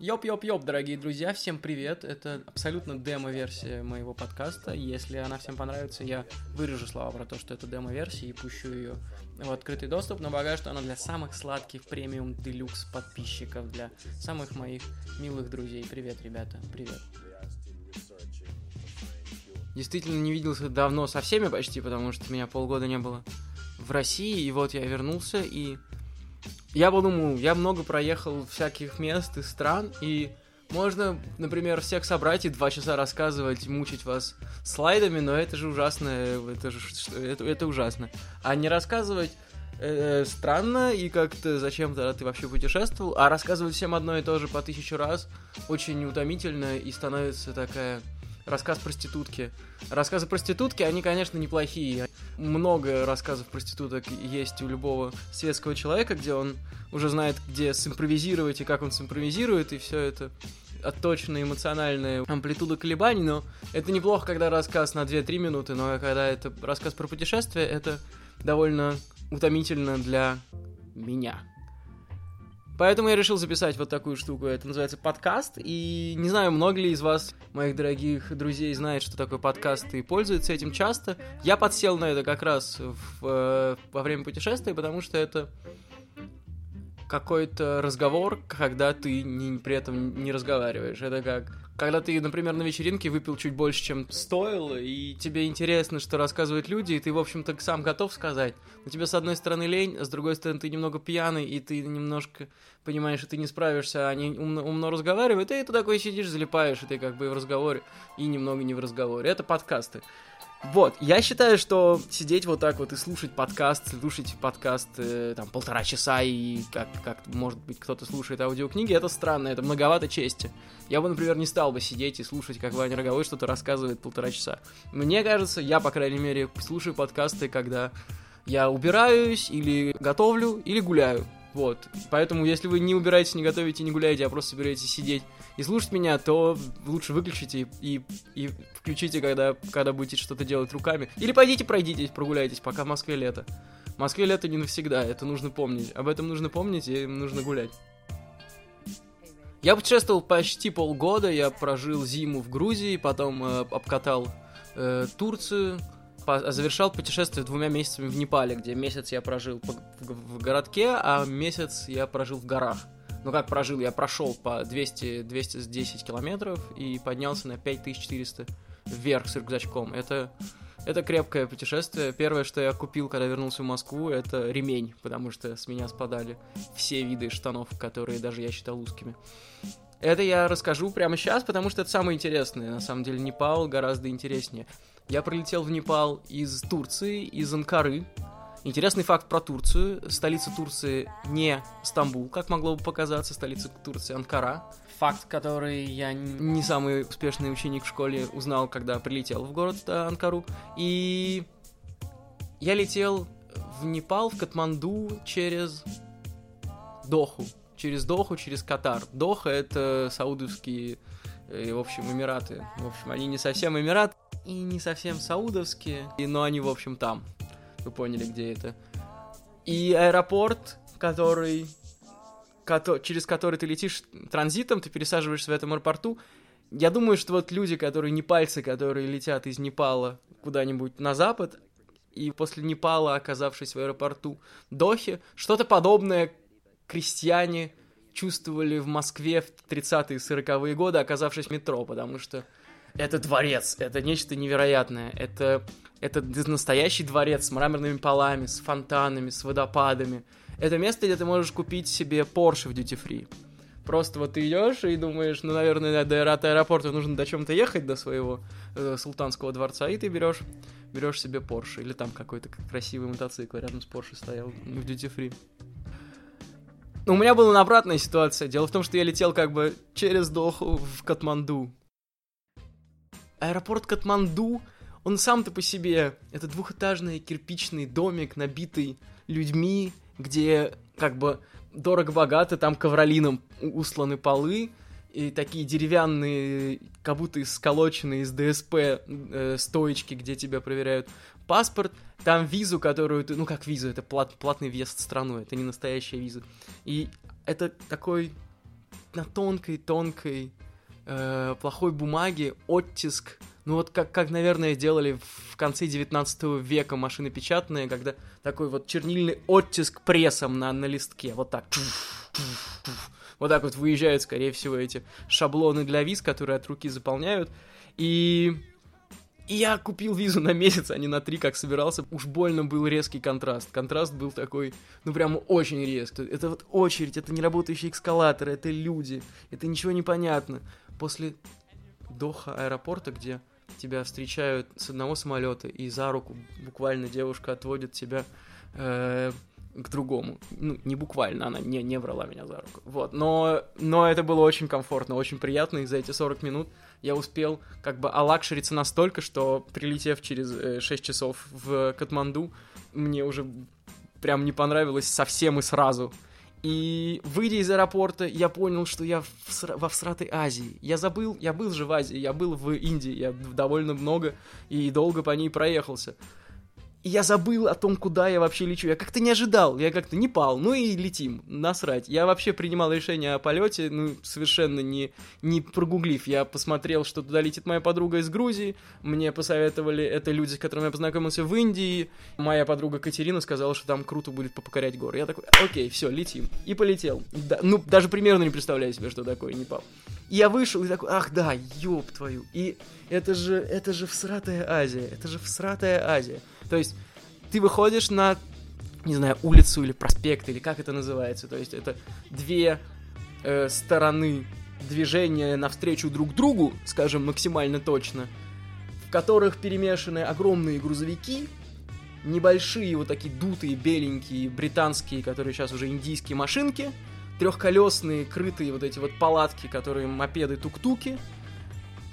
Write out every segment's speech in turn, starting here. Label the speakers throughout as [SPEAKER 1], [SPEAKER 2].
[SPEAKER 1] Йоп-йоп-йоп, дорогие друзья, всем привет. Это абсолютно демо-версия моего подкаста. Если она всем понравится, я вырежу слова про то, что это демо-версия и пущу ее в открытый доступ, но пока что она для самых сладких premium deluxe подписчиков, для самых моих милых друзей. Привет, ребята, привет. Действительно не виделся давно со всеми почти, потому что меня полгода не было в России, и вот я вернулся, и я подумал, я много проехал всяких мест и стран, и можно, например, всех собрать и два часа рассказывать, мучить вас слайдами, но это же ужасно, это же это, это ужасно. А не рассказывать э, странно и как-то зачем тогда ты вообще путешествовал, а рассказывать всем одно и то же по тысячу раз очень утомительно и становится такая рассказ проститутки. Рассказы проститутки, они, конечно, неплохие. Много рассказов проституток есть у любого светского человека, где он уже знает, где симпровизировать и как он симпровизирует, и все это отточенная эмоциональная амплитуда колебаний, но это неплохо, когда рассказ на 2-3 минуты, но когда это рассказ про путешествие, это довольно утомительно для меня. Поэтому я решил записать вот такую штуку. Это называется подкаст. И не знаю, много ли из вас, моих дорогих друзей, знает, что такое подкаст и пользуется этим часто. Я подсел на это как раз в, э, во время путешествия, потому что это какой-то разговор, когда ты не, при этом не разговариваешь. Это как когда ты, например, на вечеринке выпил чуть больше, чем стоило, и тебе интересно, что рассказывают люди, и ты, в общем-то, сам готов сказать. Но тебе, с одной стороны, лень, а с другой стороны, ты немного пьяный, и ты немножко понимаешь, что ты не справишься, а они умно, умно разговаривают, и ты такой сидишь, залипаешь, и ты как бы в разговоре, и немного не в разговоре. Это подкасты. Вот, я считаю, что сидеть вот так вот и слушать подкаст, слушать подкаст э, там полтора часа и как, как может быть кто-то слушает аудиокниги, это странно, это многовато чести. Я бы, например, не стал бы сидеть и слушать, как Ваня Роговой что-то рассказывает полтора часа. Мне кажется, я, по крайней мере, слушаю подкасты, когда я убираюсь или готовлю, или гуляю. Вот. Поэтому, если вы не убираетесь, не готовите, не гуляете, а просто собираетесь сидеть и слушать меня, то лучше выключите и, и включите, когда, когда будете что-то делать руками. Или пойдите пройдитесь, прогуляйтесь, пока в Москве лето. В Москве лето не навсегда, это нужно помнить. Об этом нужно помнить и нужно гулять. Я путешествовал почти полгода, я прожил зиму в Грузии, потом э, обкатал э, Турцию, завершал путешествие двумя месяцами в Непале, где месяц я прожил в городке, а месяц я прожил в горах ну как прожил, я прошел по 200, 210 километров и поднялся на 5400 вверх с рюкзачком. Это, это крепкое путешествие. Первое, что я купил, когда вернулся в Москву, это ремень, потому что с меня спадали все виды штанов, которые даже я считал узкими. Это я расскажу прямо сейчас, потому что это самое интересное. На самом деле Непал гораздо интереснее. Я прилетел в Непал из Турции, из Анкары, Интересный факт про Турцию. Столица Турции не Стамбул, как могло бы показаться, столица Турции Анкара. Факт, который я не самый успешный ученик в школе узнал, когда прилетел в город э, Анкару. И я летел в Непал, в Катманду через Доху. Через Доху, через Катар. Доха — это саудовские, э, в общем, Эмираты. В общем, они не совсем Эмират и не совсем саудовские, но они, в общем, там вы поняли, где это. И аэропорт, который, кото, через который ты летишь транзитом, ты пересаживаешься в этом аэропорту. Я думаю, что вот люди, которые не пальцы, которые летят из Непала куда-нибудь на запад, и после Непала, оказавшись в аэропорту Дохи, что-то подобное крестьяне чувствовали в Москве в 30-е 40-е годы, оказавшись в метро, потому что это дворец, это нечто невероятное, это это настоящий дворец с мраморными полами, с фонтанами, с водопадами. Это место, где ты можешь купить себе Porsche в Duty Free. Просто вот ты идешь и думаешь, ну, наверное, до аэропорта нужно до чем-то ехать, до своего э, султанского дворца, и ты берешь, берешь себе Porsche. Или там какой-то красивый мотоцикл рядом с Porsche стоял в Duty Free. У меня была обратная ситуация. Дело в том, что я летел как бы через Доху в Катманду. Аэропорт Катманду он сам-то по себе, это двухэтажный кирпичный домик, набитый людьми, где как бы дорого-богато, там ковролином усланы полы, и такие деревянные, как будто сколоченные из ДСП э, стоечки, где тебя проверяют паспорт, там визу, которую ты, ну как визу, это плат, платный въезд в страну, это не настоящая виза. И это такой на тонкой-тонкой э, плохой бумаге оттиск ну вот как, как, наверное, делали в конце 19 века машины печатные, когда такой вот чернильный оттиск прессом на, на листке, вот так. Вот так вот выезжают, скорее всего, эти шаблоны для виз, которые от руки заполняют. И и я купил визу на месяц, а не на три, как собирался. Уж больно был резкий контраст. Контраст был такой, ну прямо очень резкий. Это вот очередь, это не работающие эскалаторы, это люди, это ничего не понятно. После Доха аэропорта, где тебя встречают с одного самолета, и за руку буквально девушка отводит тебя э, к другому. Ну, не буквально, она не, не брала меня за руку. Вот, но, но это было очень комфортно, очень приятно, и за эти 40 минут я успел как бы алакшериться настолько, что прилетев через э, 6 часов в Катманду, мне уже прям не понравилось совсем и сразу. И выйдя из аэропорта, я понял, что я в, во всратой Азии. Я забыл, я был же в Азии, я был в Индии, я довольно много и долго по ней проехался. Я забыл о том, куда я вообще лечу. Я как-то не ожидал, я как-то не пал. Ну и летим, насрать. Я вообще принимал решение о полете, ну, совершенно не, не прогуглив. Я посмотрел, что туда летит моя подруга из Грузии. Мне посоветовали, это люди, с которыми я познакомился в Индии. Моя подруга Катерина сказала, что там круто будет покорять горы. Я такой, окей, все, летим. И полетел. Да, ну, даже примерно не представляю себе, что такое Непал. И я вышел и такой, ах да, ёб твою. И это же, это же всратая Азия, это же всратая Азия. То есть ты выходишь на, не знаю, улицу или проспект, или как это называется. То есть это две э, стороны движения навстречу друг другу, скажем, максимально точно, в которых перемешаны огромные грузовики, небольшие вот такие дутые, беленькие, британские, которые сейчас уже индийские машинки, трехколесные, крытые вот эти вот палатки, которые мопеды, тук-туки,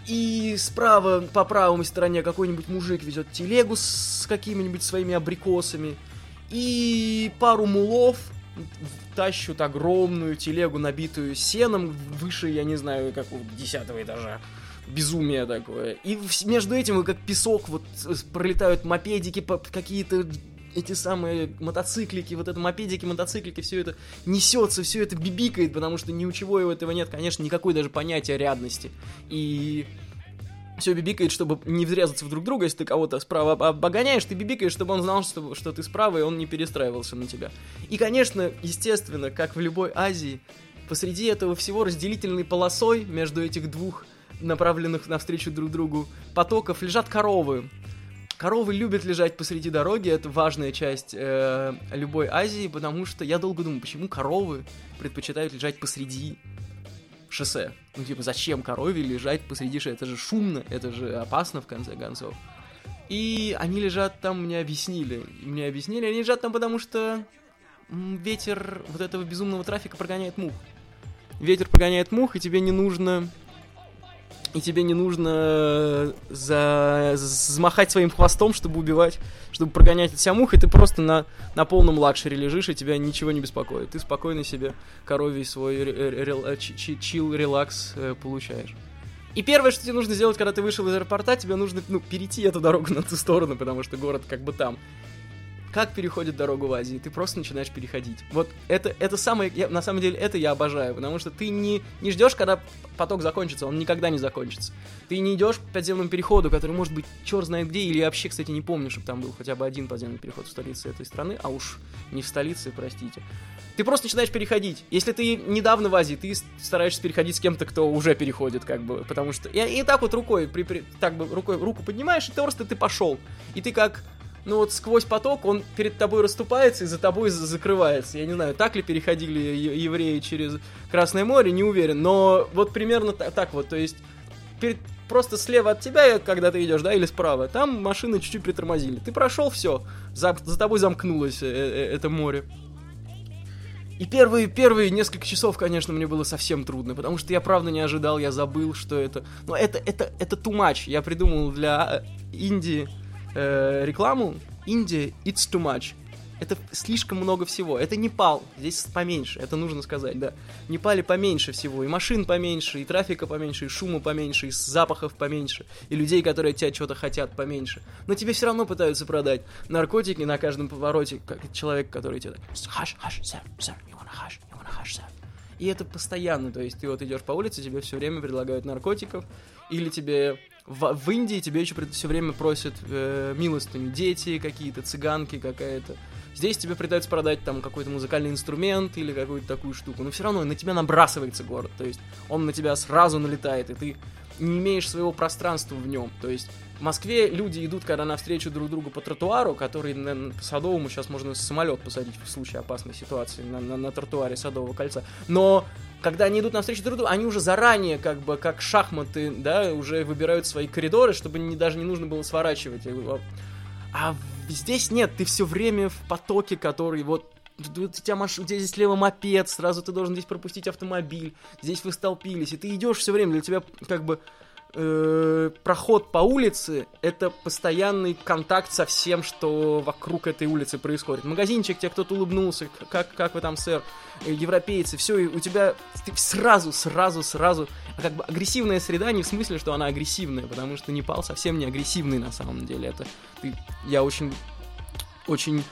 [SPEAKER 1] и справа, по правой стороне, какой-нибудь мужик везет телегу с какими-нибудь своими абрикосами. И пару мулов тащут огромную телегу, набитую сеном, выше, я не знаю, какого десятого этажа. Безумие такое. И между этим, как песок, вот пролетают мопедики, какие-то эти самые мотоциклики, вот это мопедики, мотоциклики, все это несется, все это бибикает, потому что ни у чего его этого нет, конечно, никакой даже понятия рядности. И все бибикает, чтобы не врезаться в друг друга, если ты кого-то справа обгоняешь, ты бибикаешь, чтобы он знал, что, что ты справа, и он не перестраивался на тебя. И, конечно, естественно, как в любой Азии, посреди этого всего разделительной полосой между этих двух направленных навстречу друг другу потоков лежат коровы. Коровы любят лежать посреди дороги, это важная часть э, любой Азии, потому что я долго думал, почему коровы предпочитают лежать посреди шоссе. Ну, типа, зачем корове лежать посреди шоссе? Это же шумно, это же опасно, в конце концов. И они лежат там, мне объяснили. Мне объяснили, они лежат там, потому что ветер вот этого безумного трафика прогоняет мух. Ветер прогоняет мух, и тебе не нужно и тебе не нужно э, за... взмахать своим хвостом, чтобы убивать, чтобы прогонять от себя мух, и ты просто на, на полном лакшере лежишь, и тебя ничего не беспокоит. Ты спокойно себе коровий свой э, э, получаешь. И первое, что тебе нужно сделать, когда ты вышел из аэропорта, тебе нужно, ну, перейти эту дорогу на ту сторону, потому что город как бы там как переходит дорогу в Азии, ты просто начинаешь переходить. Вот это, это самое, я, на самом деле, это я обожаю, потому что ты не, не ждешь, когда поток закончится, он никогда не закончится. Ты не идешь по подземному переходу, который может быть черт знает где, или я вообще, кстати, не помню, чтобы там был хотя бы один подземный переход в столице этой страны, а уж не в столице, простите. Ты просто начинаешь переходить. Если ты недавно в Азии, ты стараешься переходить с кем-то, кто уже переходит, как бы, потому что... И, и так вот рукой, при, при, так бы рукой руку поднимаешь, и ты просто ты пошел. И ты как ну вот сквозь поток он перед тобой расступается и за тобой закрывается. Я не знаю, так ли переходили евреи через Красное море, не уверен, но вот примерно так, вот, то есть перед, просто слева от тебя, когда ты идешь, да, или справа, там машины чуть-чуть притормозили. Ты прошел, все, за, за тобой замкнулось э, э, это море. И первые, первые несколько часов, конечно, мне было совсем трудно, потому что я правда не ожидал, я забыл, что это... Но это, это, это too much. Я придумал для э, Индии э, рекламу, Индия, it's too much. Это слишком много всего. Это Непал, здесь поменьше, это нужно сказать, да. В Непале поменьше всего, и машин поменьше, и трафика поменьше, и шума поменьше, и запахов поменьше, и людей, которые от тебя что-то хотят, поменьше. Но тебе все равно пытаются продать наркотики на каждом повороте, как человек, который тебе так, хаш, хаш, sir, sir, you wanna hash, you wanna hash, sir. И это постоянно, то есть ты вот идешь по улице, тебе все время предлагают наркотиков, или тебе в, в Индии тебе еще все время просят э, милостыню, дети какие-то, цыганки какая-то. Здесь тебе пытаются продать там какой-то музыкальный инструмент или какую-то такую штуку, но все равно на тебя набрасывается город, то есть он на тебя сразу налетает, и ты не имеешь своего пространства в нем, то есть в Москве люди идут, когда навстречу друг другу по тротуару, который на, по Садовому сейчас можно самолет посадить в случае опасной ситуации на, на, на тротуаре Садового кольца. Но когда они идут навстречу друг другу, они уже заранее, как бы, как шахматы, да, уже выбирают свои коридоры, чтобы не, даже не нужно было сворачивать. А здесь нет, ты все время в потоке, который вот тебя, маш... здесь слева мопед, сразу ты должен здесь пропустить автомобиль, здесь вы столпились, и ты идешь все время, для тебя как бы э, проход по улице это постоянный контакт со всем, что вокруг этой улицы происходит. Магазинчик, тебе кто-то улыбнулся, как, как вы там, сэр, э, европейцы, все, и у тебя ты сразу, сразу, сразу, как бы агрессивная среда не в смысле, что она агрессивная, потому что Непал совсем не агрессивный на самом деле. Это ты, я очень, очень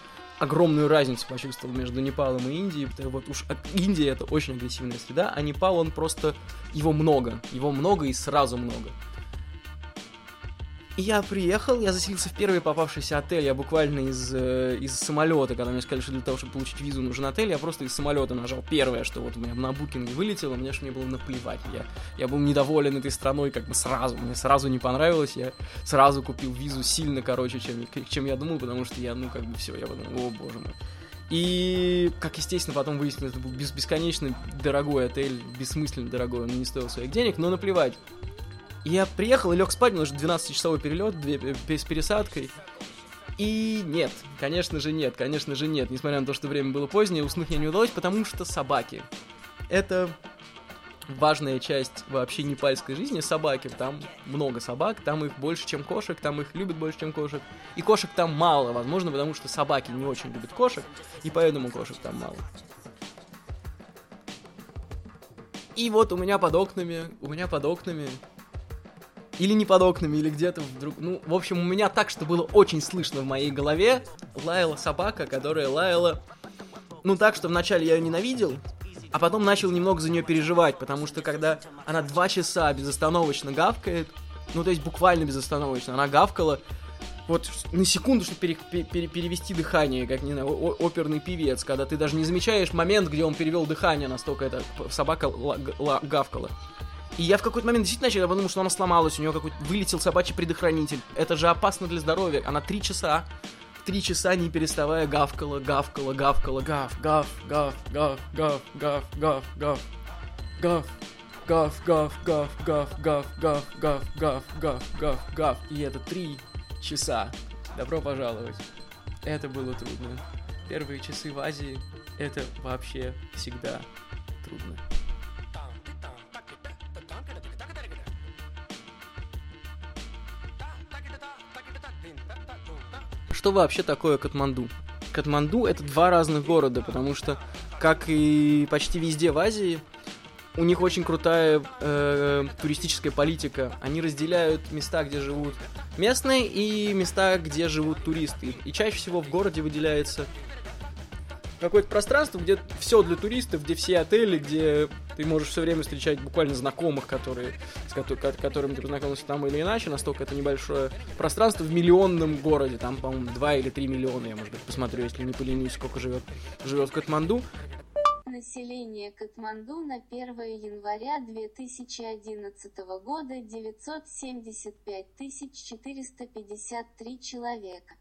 [SPEAKER 1] огромную разницу почувствовал между Непалом и Индией. Вот уж Индия это очень агрессивная среда, а Непал он просто его много, его много и сразу много. Я приехал, я заселился в первый попавшийся отель, я буквально из, э, из самолета, когда мне сказали, что для того, чтобы получить визу, нужен отель, я просто из самолета нажал первое, что вот у меня на букинге вылетело, мне же мне было наплевать, я, я был недоволен этой страной как бы сразу, мне сразу не понравилось, я сразу купил визу сильно короче, чем, чем я думал, потому что я, ну, как бы все, я подумал, о боже мой. И, как естественно, потом выяснилось, это был бесконечно дорогой отель, бессмысленно дорогой, он не стоил своих денег, но наплевать. Я приехал и лег спать, потому что 12-часовой перелет э, с пересадкой. И нет, конечно же нет, конечно же нет. Несмотря на то, что время было позднее, уснуть мне не удалось, потому что собаки. Это важная часть вообще непальской жизни собаки. Там много собак, там их больше, чем кошек, там их любят больше, чем кошек. И кошек там мало, возможно, потому что собаки не очень любят кошек, и поэтому кошек там мало. И вот у меня под окнами, у меня под окнами или не под окнами, или где-то вдруг... Ну, в общем, у меня так, что было очень слышно в моей голове, лаяла собака, которая лаяла... Ну, так, что вначале я ее ненавидел, а потом начал немного за нее переживать, потому что когда она два часа безостановочно гавкает, ну, то есть буквально безостановочно, она гавкала, вот на секунду, чтобы пере, пере, перевести дыхание, как, не знаю, оперный певец, когда ты даже не замечаешь момент, где он перевел дыхание, настолько эта собака гавкала. И я в какой-то момент действительно начал, я подумал, что она сломалась, у нее какой-то вылетел собачий предохранитель. Это же опасно для здоровья. Она три часа, три часа не переставая гавкала, гавкала, гавкала, гав, гав, гав, гав, гав, гав, гав, гав, гав. Гав, гав, гав, гав, гав, гав, гав, гав, гав, гав, гав. И это три часа. Добро пожаловать. Это было трудно. Первые часы в Азии это вообще всегда трудно. Что вообще такое Катманду? Катманду это два разных города, потому что, как и почти везде в Азии, у них очень крутая э, туристическая политика. Они разделяют места, где живут местные, и места, где живут туристы. И чаще всего в городе выделяется какое-то пространство, где все для туристов, где все отели, где ты можешь все время встречать буквально знакомых, которые, с которыми ты познакомился там или иначе, настолько это небольшое пространство в миллионном городе, там, по-моему, 2 или 3 миллиона, я, может быть, посмотрю, если не поленюсь, сколько живет, живет в Катманду.
[SPEAKER 2] Население Катманду на 1 января 2011 года 975 453 человека.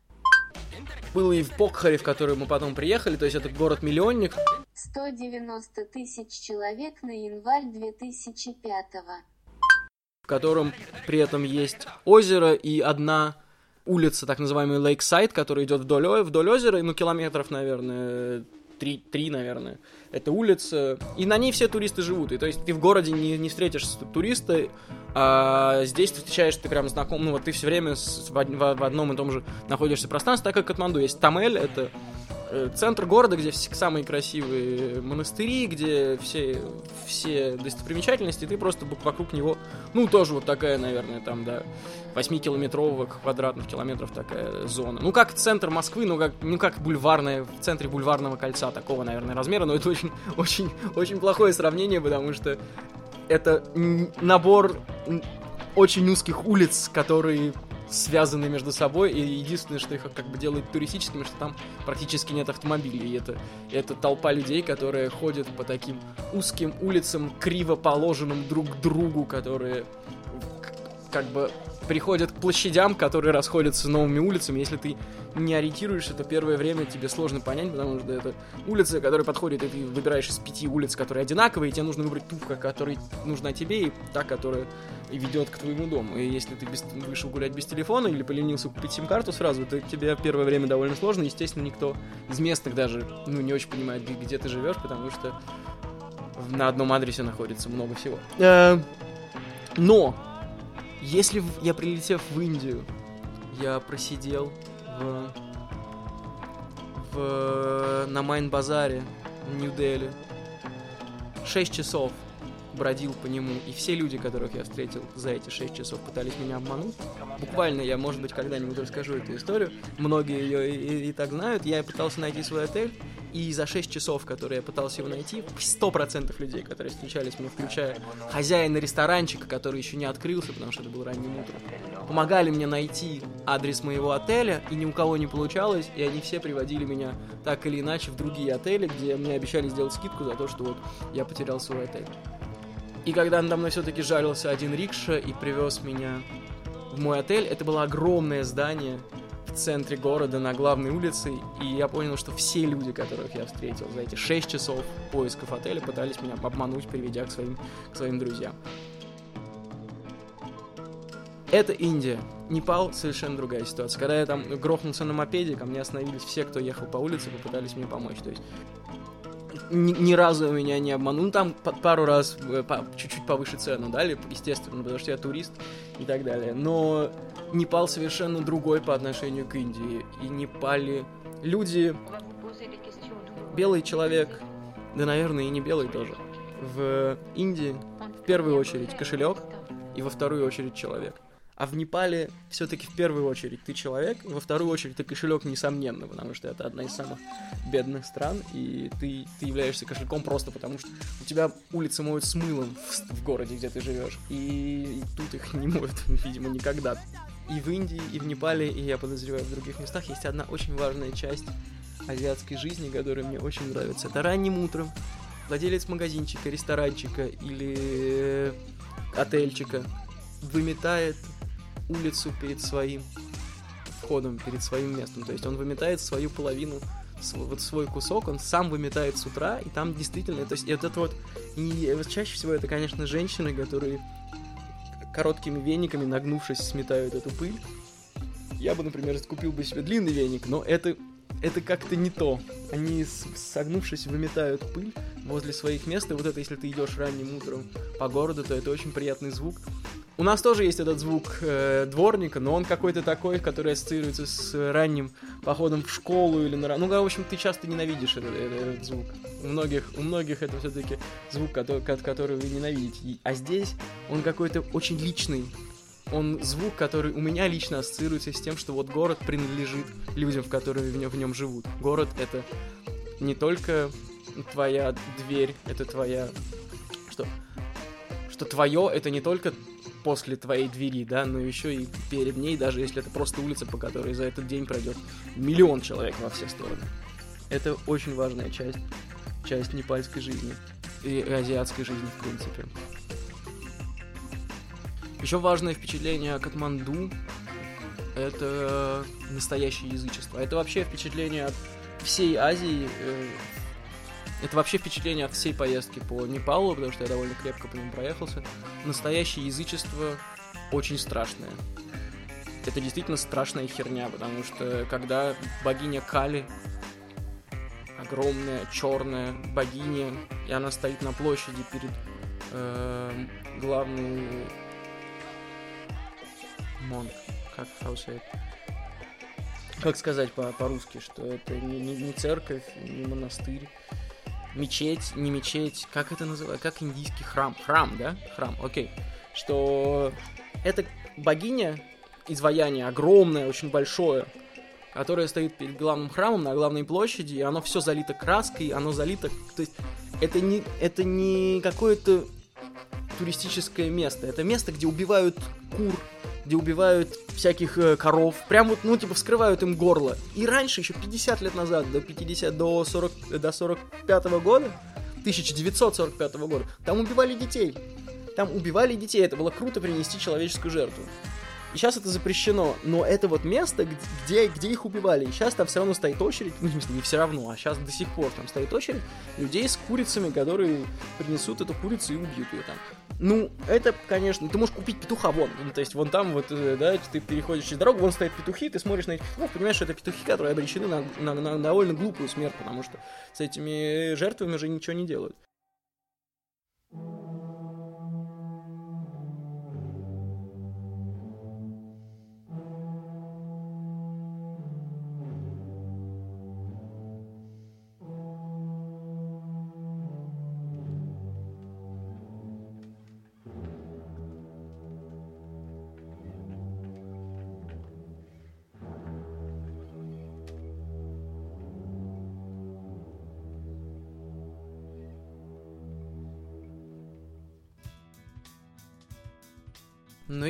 [SPEAKER 1] Было и в Покхаре, в который мы потом приехали, то есть это город-миллионник.
[SPEAKER 2] 190 тысяч человек на январь 2005
[SPEAKER 1] В котором при этом есть озеро и одна улица, так называемый Лейксайд, которая идет вдоль, вдоль озера, ну, километров, наверное, три, три, наверное. Это улица, и на ней все туристы живут. И то есть ты в городе не, не встретишь туриста, а здесь ты встречаешь, ты прям знакомый, ну вот ты все время с, в, в, в одном и том же находишься пространстве, так как Катманду есть Тамель, это центр города, где все самые красивые монастыри, где все, все достопримечательности, ты просто вокруг него, ну, тоже вот такая, наверное, там, да, 8-километрового квадратных километров такая зона. Ну, как центр Москвы, ну, как, ну, как бульварная, в центре бульварного кольца такого, наверное, размера, но это очень, очень, очень плохое сравнение, потому что это набор очень узких улиц, которые связаны между собой, и единственное, что их как бы делает туристическими, что там практически нет автомобилей, и это, это толпа людей, которые ходят по таким узким улицам, криво положенным друг к другу, которые как бы приходят к площадям, которые расходятся новыми улицами. Если ты не ориентируешься, то первое время тебе сложно понять, потому что это улица, которая подходит, и ты выбираешь из пяти улиц, которые одинаковые, и тебе нужно выбрать ту, которая нужна тебе, и та, которая ведет к твоему дому. И если ты без, вышел гулять без телефона или поленился купить сим-карту сразу, то тебе первое время довольно сложно. Естественно, никто из местных даже ну, не очень понимает, где, где ты живешь, потому что на одном адресе находится много всего. Э, но если я прилетев в Индию, я просидел в, в на Майн-базаре в Нью-Дели 6 часов бродил по нему, и все люди, которых я встретил за эти 6 часов, пытались меня обмануть. Буквально я, может быть, когда-нибудь расскажу эту историю. Многие ее и, и, и так знают. Я пытался найти свой отель, и за 6 часов, которые я пытался его найти, 100% людей, которые встречались мне, включая хозяина ресторанчика, который еще не открылся, потому что это был ранним утром, помогали мне найти адрес моего отеля, и ни у кого не получалось, и они все приводили меня так или иначе в другие отели, где мне обещали сделать скидку за то, что вот я потерял свой отель. И когда надо мной все-таки жарился один рикша и привез меня в мой отель, это было огромное здание в центре города на главной улице, и я понял, что все люди, которых я встретил за эти 6 часов поисков отеля, пытались меня обмануть, приведя к своим, к своим друзьям. Это Индия. Непал совершенно другая ситуация. Когда я там грохнулся на мопеде, ко мне остановились все, кто ехал по улице, попытались мне помочь. То есть ни, ни разу меня не обманул. Ну, там пару раз э, по, чуть-чуть повыше цену дали, естественно, потому что я турист и так далее. Но Непал совершенно другой по отношению к Индии. И Непале люди... Белый человек, да, наверное, и не белый тоже. В Индии в первую очередь кошелек и во вторую очередь человек. А в Непале все-таки в первую очередь ты человек, во вторую очередь ты кошелек, несомненно, потому что это одна из самых бедных стран, и ты, ты являешься кошельком просто потому, что у тебя улицы моют с мылом в, в городе, где ты живешь, и, и тут их не моют, видимо, никогда. И в Индии, и в Непале, и я подозреваю, в других местах есть одна очень важная часть азиатской жизни, которая мне очень нравится. Это ранним утром владелец магазинчика, ресторанчика или э, отельчика выметает улицу перед своим входом, перед своим местом. То есть он выметает свою половину, свой, вот свой кусок, он сам выметает с утра, и там действительно, то есть это вот, и чаще всего это, конечно, женщины, которые короткими вениками, нагнувшись, сметают эту пыль. Я бы, например, купил бы себе длинный веник, но это, это как-то не то. Они, согнувшись, выметают пыль возле своих мест, и вот это, если ты идешь ранним утром по городу, то это очень приятный звук. У нас тоже есть этот звук э, дворника, но он какой-то такой, который ассоциируется с ранним походом в школу или на... Ну, в общем, ты часто ненавидишь этот, этот, этот звук. У многих, у многих это все-таки звук, который, который вы ненавидите. А здесь он какой-то очень личный. Он звук, который у меня лично ассоциируется с тем, что вот город принадлежит людям, в которые в нем, в нем живут. Город — это не только твоя дверь, это твоя... Что? Что твое — это не только после твоей двери, да, но еще и перед ней, даже если это просто улица, по которой за этот день пройдет миллион человек во все стороны. Это очень важная часть, часть непальской жизни и азиатской жизни, в принципе. Еще важное впечатление о Катманду — это настоящее язычество. Это вообще впечатление от всей Азии, э, это вообще впечатление от всей поездки по Непалу, потому что я довольно крепко по нему проехался. Настоящее язычество очень страшное. Это действительно страшная херня, потому что когда богиня Кали, огромная черная богиня, и она стоит на площади перед э, главной монк, как как сказать по- по-русски, что это не, не, не церковь, не монастырь, мечеть, не мечеть, как это называют, как индийский храм, храм, да, храм, окей, что это богиня, изваяние огромное, очень большое, которое стоит перед главным храмом на главной площади, и оно все залито краской, оно залито, то есть это не, это не какое-то туристическое место, это место, где убивают кур, где убивают всяких э, коров, прям вот, ну, типа, вскрывают им горло. И раньше, еще 50 лет назад, до 50, до 40, до 45 года, 1945 года, там убивали детей. Там убивали детей, это было круто принести человеческую жертву. И сейчас это запрещено, но это вот место, где, где их убивали. И сейчас там все равно стоит очередь, ну, в смысле, не все равно, а сейчас до сих пор там стоит очередь людей с курицами, которые принесут эту курицу и убьют ее там. Ну, это, конечно, ты можешь купить петуха вон, ну, то есть вон там вот, э, да, ты переходишь через дорогу, вон стоят петухи, ты смотришь на этих петухов, понимаешь, что это петухи, которые обречены на, на, на довольно глупую смерть, потому что с этими жертвами уже ничего не делают.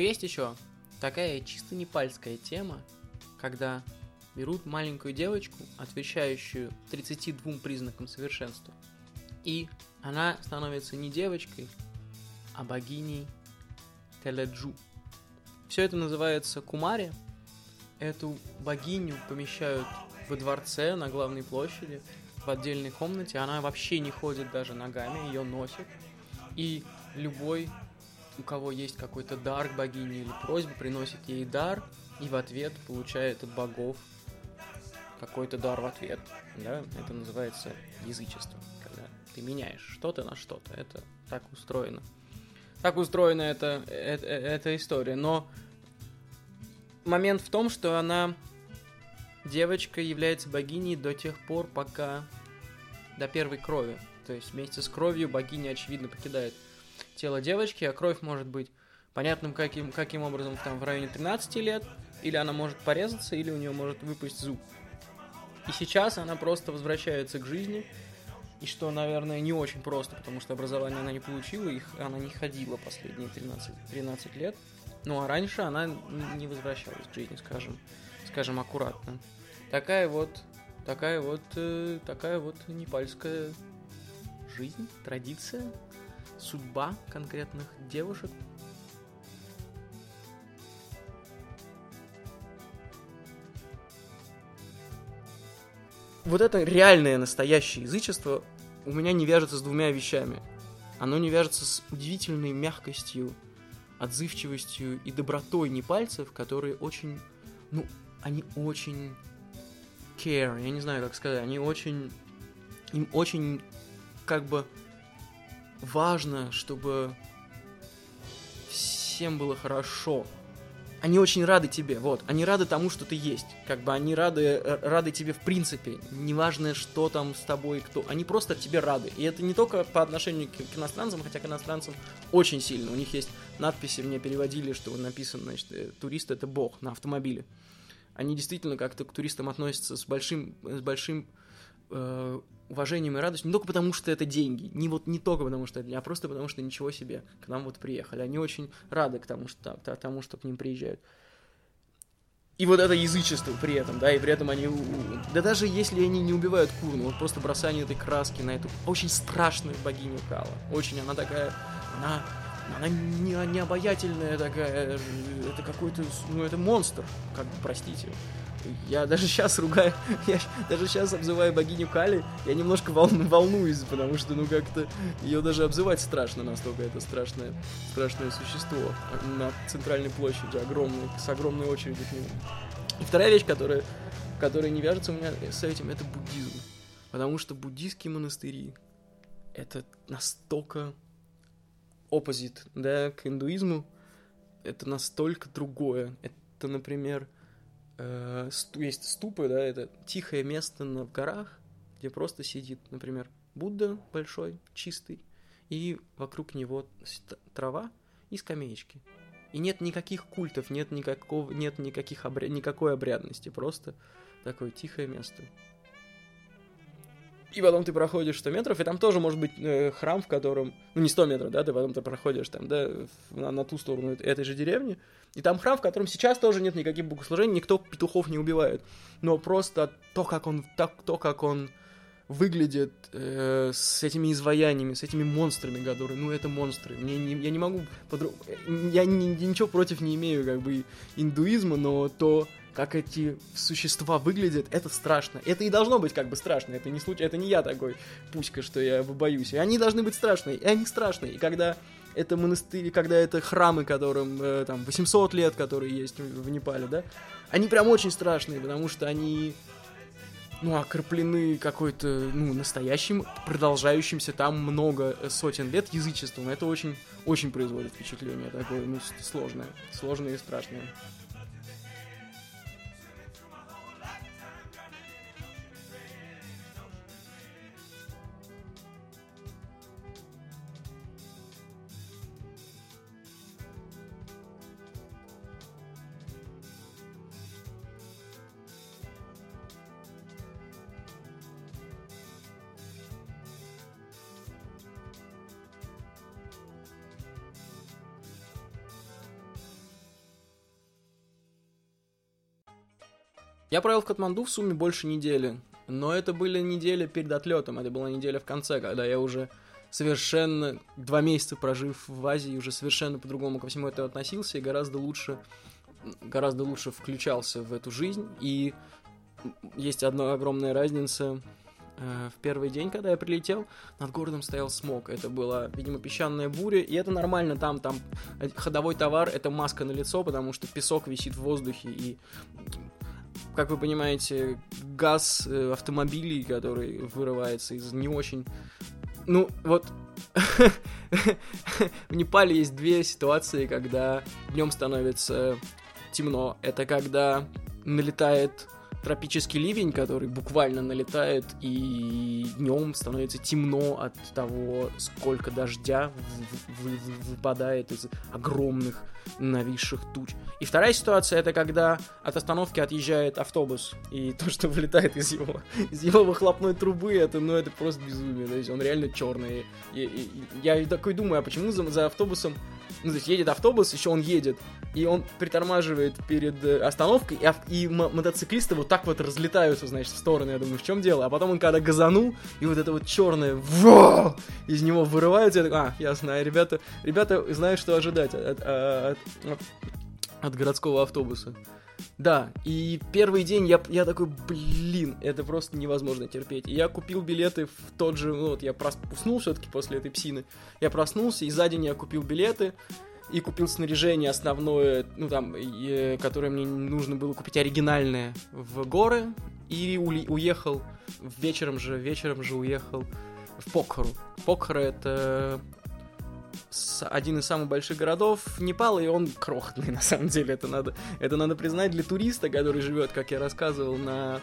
[SPEAKER 1] Есть еще такая чисто непальская тема, когда берут маленькую девочку, отвечающую 32 признакам совершенства, и она становится не девочкой, а богиней Теледжу. Все это называется Кумари. Эту богиню помещают во дворце на главной площади, в отдельной комнате. Она вообще не ходит даже ногами, ее носят. И любой у кого есть какой-то дар к богине или просьба, приносит ей дар, и в ответ получает от богов какой-то дар в ответ. Да? Это называется язычество, когда ты меняешь что-то на что-то. Это так устроено. Так устроена эта, эта, эта история. Но момент в том, что она, девочка, является богиней до тех пор, пока до первой крови. То есть вместе с кровью богиня, очевидно, покидает тело девочки, а кровь может быть понятным каким, каким образом там в районе 13 лет, или она может порезаться, или у нее может выпасть зуб. И сейчас она просто возвращается к жизни, и что, наверное, не очень просто, потому что образование она не получила, их она не ходила последние 13, 13 лет. Ну а раньше она не возвращалась к жизни, скажем, скажем аккуратно. Такая вот, такая вот, э, такая вот непальская жизнь, традиция, судьба конкретных девушек. Вот это реальное настоящее язычество у меня не вяжется с двумя вещами. Оно не вяжется с удивительной мягкостью, отзывчивостью и добротой непальцев, которые очень, ну, они очень care, я не знаю, как сказать, они очень, им очень, как бы, важно, чтобы всем было хорошо. Они очень рады тебе, вот. Они рады тому, что ты есть. Как бы они рады, э, рады тебе в принципе. Неважно, что там с тобой, кто. Они просто тебе рады. И это не только по отношению к, к иностранцам, хотя к иностранцам очень сильно. У них есть надписи, мне переводили, что написано, значит, э, турист это бог на автомобиле. Они действительно как-то к туристам относятся с большим, с большим э, уважением и радостью, не только потому, что это деньги, не вот не только потому, что это, а просто потому, что ничего себе, к нам вот приехали. Они очень рады к тому, что, тому, что к ним приезжают. И вот это язычество при этом, да, и при этом они... Да даже если они не убивают Курну, вот просто бросание этой краски на эту очень страшную богиню Кала. Очень она такая... Она она не, не обаятельная такая, это какой-то, ну это монстр, как простите. Я даже сейчас ругаю, я даже сейчас обзываю богиню Кали, я немножко вол, волнуюсь, потому что, ну, как-то ее даже обзывать страшно, настолько это страшное, страшное существо на центральной площади, огромной, с огромной очередью к нему. И вторая вещь, которая, которая не вяжется у меня с этим, это буддизм. Потому что буддийские монастыри — это настолько оппозит, да, к индуизму, это настолько другое. Это, например, э, есть ступы, да, это тихое место в горах, где просто сидит, например, Будда большой, чистый, и вокруг него трава и скамеечки. И нет никаких культов, нет никакого, нет никаких обря... никакой обрядности, просто такое тихое место. И потом ты проходишь 100 метров, и там тоже может быть э, храм, в котором... Ну, не 100 метров, да, ты потом ты проходишь там, да, на, на ту сторону эт- этой же деревни. И там храм, в котором сейчас тоже нет никаких богослужений, никто петухов не убивает. Но просто то, как он, так, то, как он выглядит э, с этими изваяниями, с этими монстрами, которые, ну, это монстры. Мне не- я не могу... подру- Я, ни- ничего против не имею, как бы, индуизма, но то, как эти существа выглядят, это страшно. Это и должно быть как бы страшно. Это не случай, это не я такой пуська, что я боюсь. И они должны быть страшные. И они страшные. И когда это монастыри, когда это храмы, которым э, там 800 лет, которые есть в Непале, да, они прям очень страшные, потому что они ну, окроплены какой-то, ну, настоящим, продолжающимся там много э, сотен лет язычеством. Это очень, очень производит впечатление такое, ну, сложное, сложное и страшное. Я провел в Катманду в сумме больше недели, но это были недели перед отлетом, это была неделя в конце, когда я уже совершенно, два месяца прожив в Азии, уже совершенно по-другому ко всему этому относился и гораздо лучше, гораздо лучше включался в эту жизнь. И есть одна огромная разница. Э, В первый день, когда я прилетел, над городом стоял смог. Это была, видимо, песчаная буря, и это нормально там, там э, ходовой товар, это маска на лицо, потому что песок висит в воздухе, и как вы понимаете, газ э, автомобилей, который вырывается из не очень... Ну, вот... В Непале есть две ситуации, когда днем становится темно. Это когда налетает тропический ливень, который буквально налетает, и днем становится темно от того, сколько дождя выпадает из огромных нависших туч. И вторая ситуация это когда от остановки отъезжает автобус, и то, что вылетает из его, из его выхлопной трубы, это, ну, это просто безумие, то есть он реально черный. И- и я такой думаю, а почему за, за автобусом, ну, то есть едет автобус, еще он едет, и он притормаживает перед э, остановкой, и, и мо- мотоциклисты вот так вот разлетаются, значит, в стороны, я думаю, в чем дело? А потом он когда газанул, и вот это вот черное во! из него вырывается, я такой, а, ясно, а ребята, ребята знают, что ожидать от, от- от- от городского автобуса. Да, и первый день я, я такой, блин, это просто невозможно терпеть. И я купил билеты в тот же, ну вот я прос- уснул все-таки после этой псины. Я проснулся, и за день я купил билеты, и купил снаряжение основное, ну там, и, которое мне нужно было купить оригинальное в горы, и уехал вечером же, вечером же уехал в Покхару. Покхара это один из самых больших городов Непала, и он крохотный, на самом деле, это надо, это надо признать для туриста, который живет, как я рассказывал, на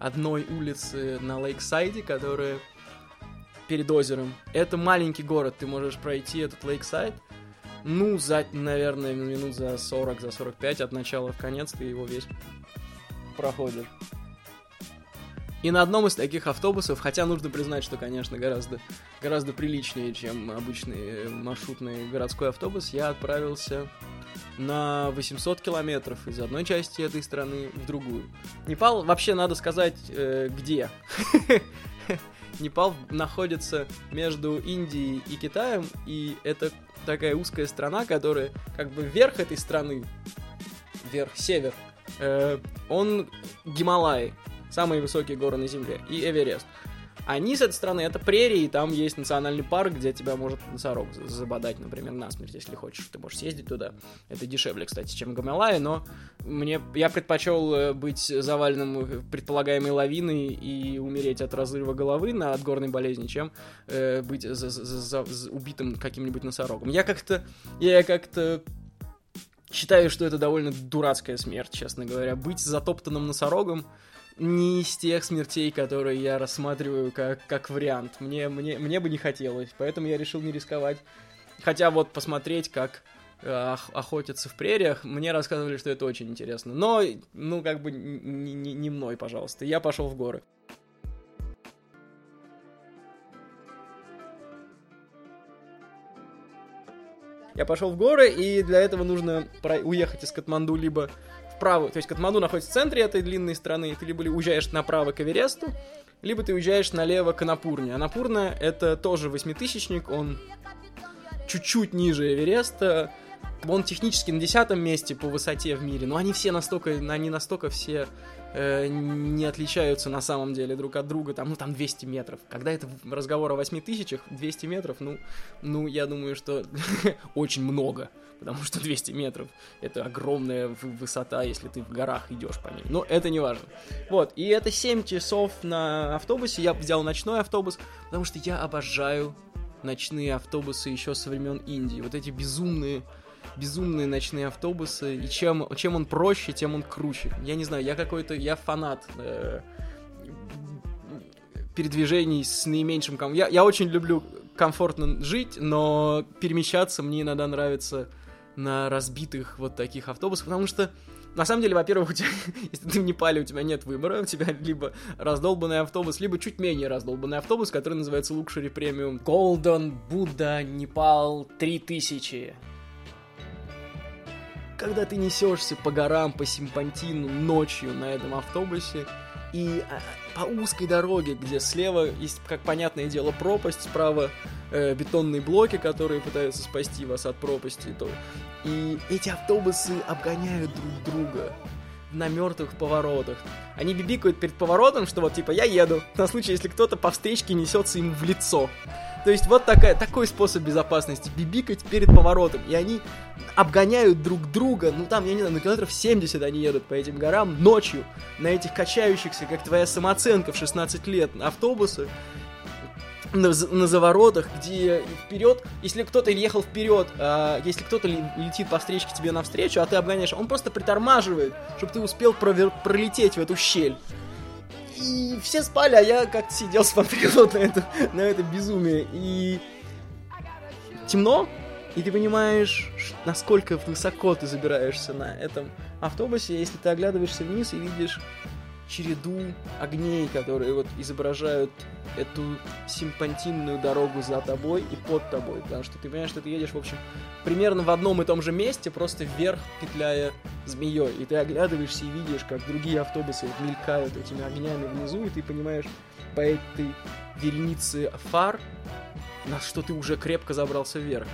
[SPEAKER 1] одной улице на Лейксайде, которая перед озером. Это маленький город, ты можешь пройти этот Лейксайд, ну, за, наверное, минут за 40, за 45 от начала в конец ты его весь проходишь. И на одном из таких автобусов, хотя нужно признать, что, конечно, гораздо, гораздо приличнее, чем обычный э, маршрутный городской автобус, я отправился на 800 километров из одной части этой страны в другую. Непал, вообще, надо сказать, э, где. Непал находится между Индией и Китаем, и это такая узкая страна, которая как бы верх этой страны, верх, север, э, он Гималаи, самые высокие горы на Земле, и Эверест. А низ этой страны это прерии, и там есть национальный парк, где тебя может носорог за- забодать, например, насмерть, если хочешь. Ты можешь съездить туда. Это дешевле, кстати, чем Гималаи, но мне, я предпочел э, быть заваленным э, предполагаемой лавиной и умереть от разрыва головы на от горной болезни, чем э, быть за- за- за- за- убитым каким-нибудь носорогом. Я как-то, я как-то Считаю, что это довольно дурацкая смерть, честно говоря. Быть затоптанным носорогом не из тех смертей, которые я рассматриваю как, как вариант. Мне, мне, мне бы не хотелось, поэтому я решил не рисковать. Хотя вот посмотреть, как э, охотятся в прериях, мне рассказывали, что это очень интересно. Но, ну, как бы не, не, не мной, пожалуйста. Я пошел в горы. Я пошел в горы, и для этого нужно уехать из Катманду либо вправо, то есть Катманду находится в центре этой длинной страны, ты либо уезжаешь направо к Эвересту, либо ты уезжаешь налево к Анапурне. Анапурна это тоже восьмитысячник, он чуть-чуть ниже Эвереста, он технически на десятом месте по высоте в мире, но они все настолько, они настолько все э, не отличаются на самом деле друг от друга, там, ну, там 200 метров. Когда это разговор о 8 тысячах, 200 метров, ну, ну, я думаю, что очень много, потому что 200 метров — это огромная высота, если ты в горах идешь по ней. Но это не важно. Вот, и это 7 часов на автобусе, я взял ночной автобус, потому что я обожаю ночные автобусы еще со времен Индии. Вот эти безумные безумные ночные автобусы, и чем, чем он проще, тем он круче. Я не знаю, я какой-то, я фанат э, передвижений с наименьшим комфортом. Я, я очень люблю комфортно жить, но перемещаться мне иногда нравится на разбитых вот таких автобусах, потому что на самом деле, во-первых, у тебя, если ты в Непале, у тебя нет выбора, у тебя либо раздолбанный автобус, либо чуть менее раздолбанный автобус, который называется Luxury Premium Golden Buddha Непал 3000 когда ты несешься по горам, по Симпантину ночью на этом автобусе, и а, по узкой дороге, где слева есть, как понятное дело, пропасть, справа э, бетонные блоки, которые пытаются спасти вас от пропасти, то и эти автобусы обгоняют друг друга на мертвых поворотах. Они бибикают перед поворотом, что вот типа я еду, на случай, если кто-то по встречке несется им в лицо. То есть вот такая, такой способ безопасности, бибикать перед поворотом. И они обгоняют друг друга, ну там, я не знаю, на километров 70 они едут по этим горам ночью, на этих качающихся, как твоя самооценка в 16 лет, автобусы на, на заворотах, где вперед, если кто-то ехал вперед, а, если кто-то летит по встречке тебе навстречу, а ты обгоняешь, он просто притормаживает, чтобы ты успел провер- пролететь в эту щель. И все спали, а я как-то сидел, смотрел вот на это, на это безумие. И темно, и ты понимаешь, насколько высоко ты забираешься на этом автобусе, если ты оглядываешься вниз и видишь череду огней, которые вот изображают эту симпантинную дорогу за тобой и под тобой, потому что ты понимаешь, что ты едешь, в общем, примерно в одном и том же месте, просто вверх петляя змеей, и ты оглядываешься и видишь, как другие автобусы мелькают этими огнями внизу, и ты понимаешь по этой веренице фар, на что ты уже крепко забрался вверх.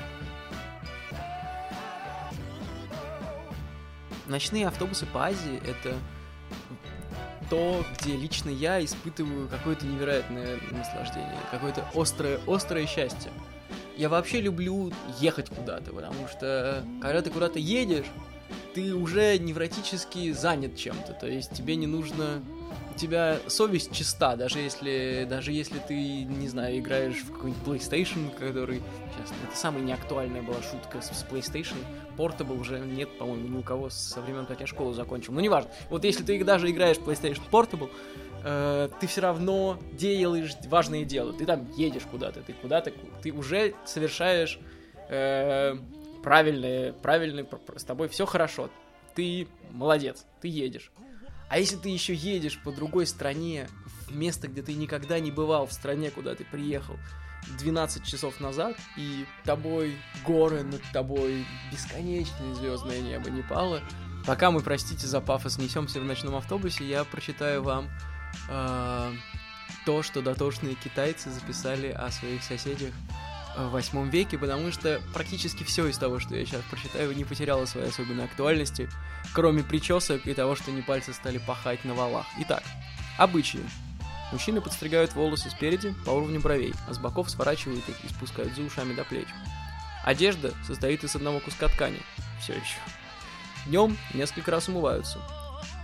[SPEAKER 1] Ночные автобусы по Азии — это то, где лично я испытываю какое-то невероятное наслаждение, какое-то острое, острое счастье. Я вообще люблю ехать куда-то, потому что когда ты куда-то едешь, ты уже невротически занят чем-то, то есть тебе не нужно тебя совесть чиста, даже если, даже если ты, не знаю, играешь в какой-нибудь PlayStation, который... Сейчас, это самая неактуальная была шутка с PlayStation. Portable уже нет, по-моему, ни у кого со времен, как я школу закончил. Ну, неважно. Вот если ты даже играешь в PlayStation Portable, э, ты все равно делаешь важные дела. Ты там едешь куда-то, ты куда-то, ты уже совершаешь э, правильное, правильное, с тобой все хорошо. Ты молодец, ты едешь. А если ты еще едешь по другой стране, в место, где ты никогда не бывал, в стране, куда ты приехал 12 часов назад, и тобой горы, над тобой бесконечное звездное небо Непала, пока мы, простите за пафос, несемся в ночном автобусе, я прочитаю вам э, то, что дотошные китайцы записали о своих соседях в восьмом веке, потому что практически все из того, что я сейчас прочитаю, не потеряло своей особенной актуальности, кроме причесок и того, что не пальцы стали пахать на валах. Итак, обычаи. Мужчины подстригают волосы спереди по уровню бровей, а с боков сворачивают их и спускают за ушами до плеч. Одежда состоит из одного куска ткани. Все еще. Днем несколько раз умываются.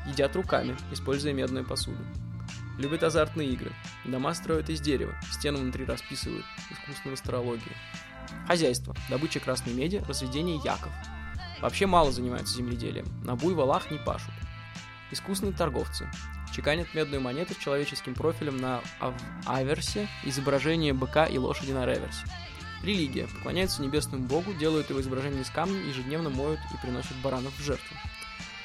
[SPEAKER 1] Едят руками, используя медную посуду. Любят азартные игры. Дома строят из дерева, стены внутри расписывают искусственную астрологию. Хозяйство. Добыча красной меди, разведение яков. вообще мало занимаются земледелием. На буйволах не пашут. Искусные торговцы. Чеканят медную монету с человеческим профилем на ав- аверсе, изображение быка и лошади на реверсе. Религия. Поклоняются небесному богу, делают его изображение из камня, ежедневно моют и приносят баранов в жертву.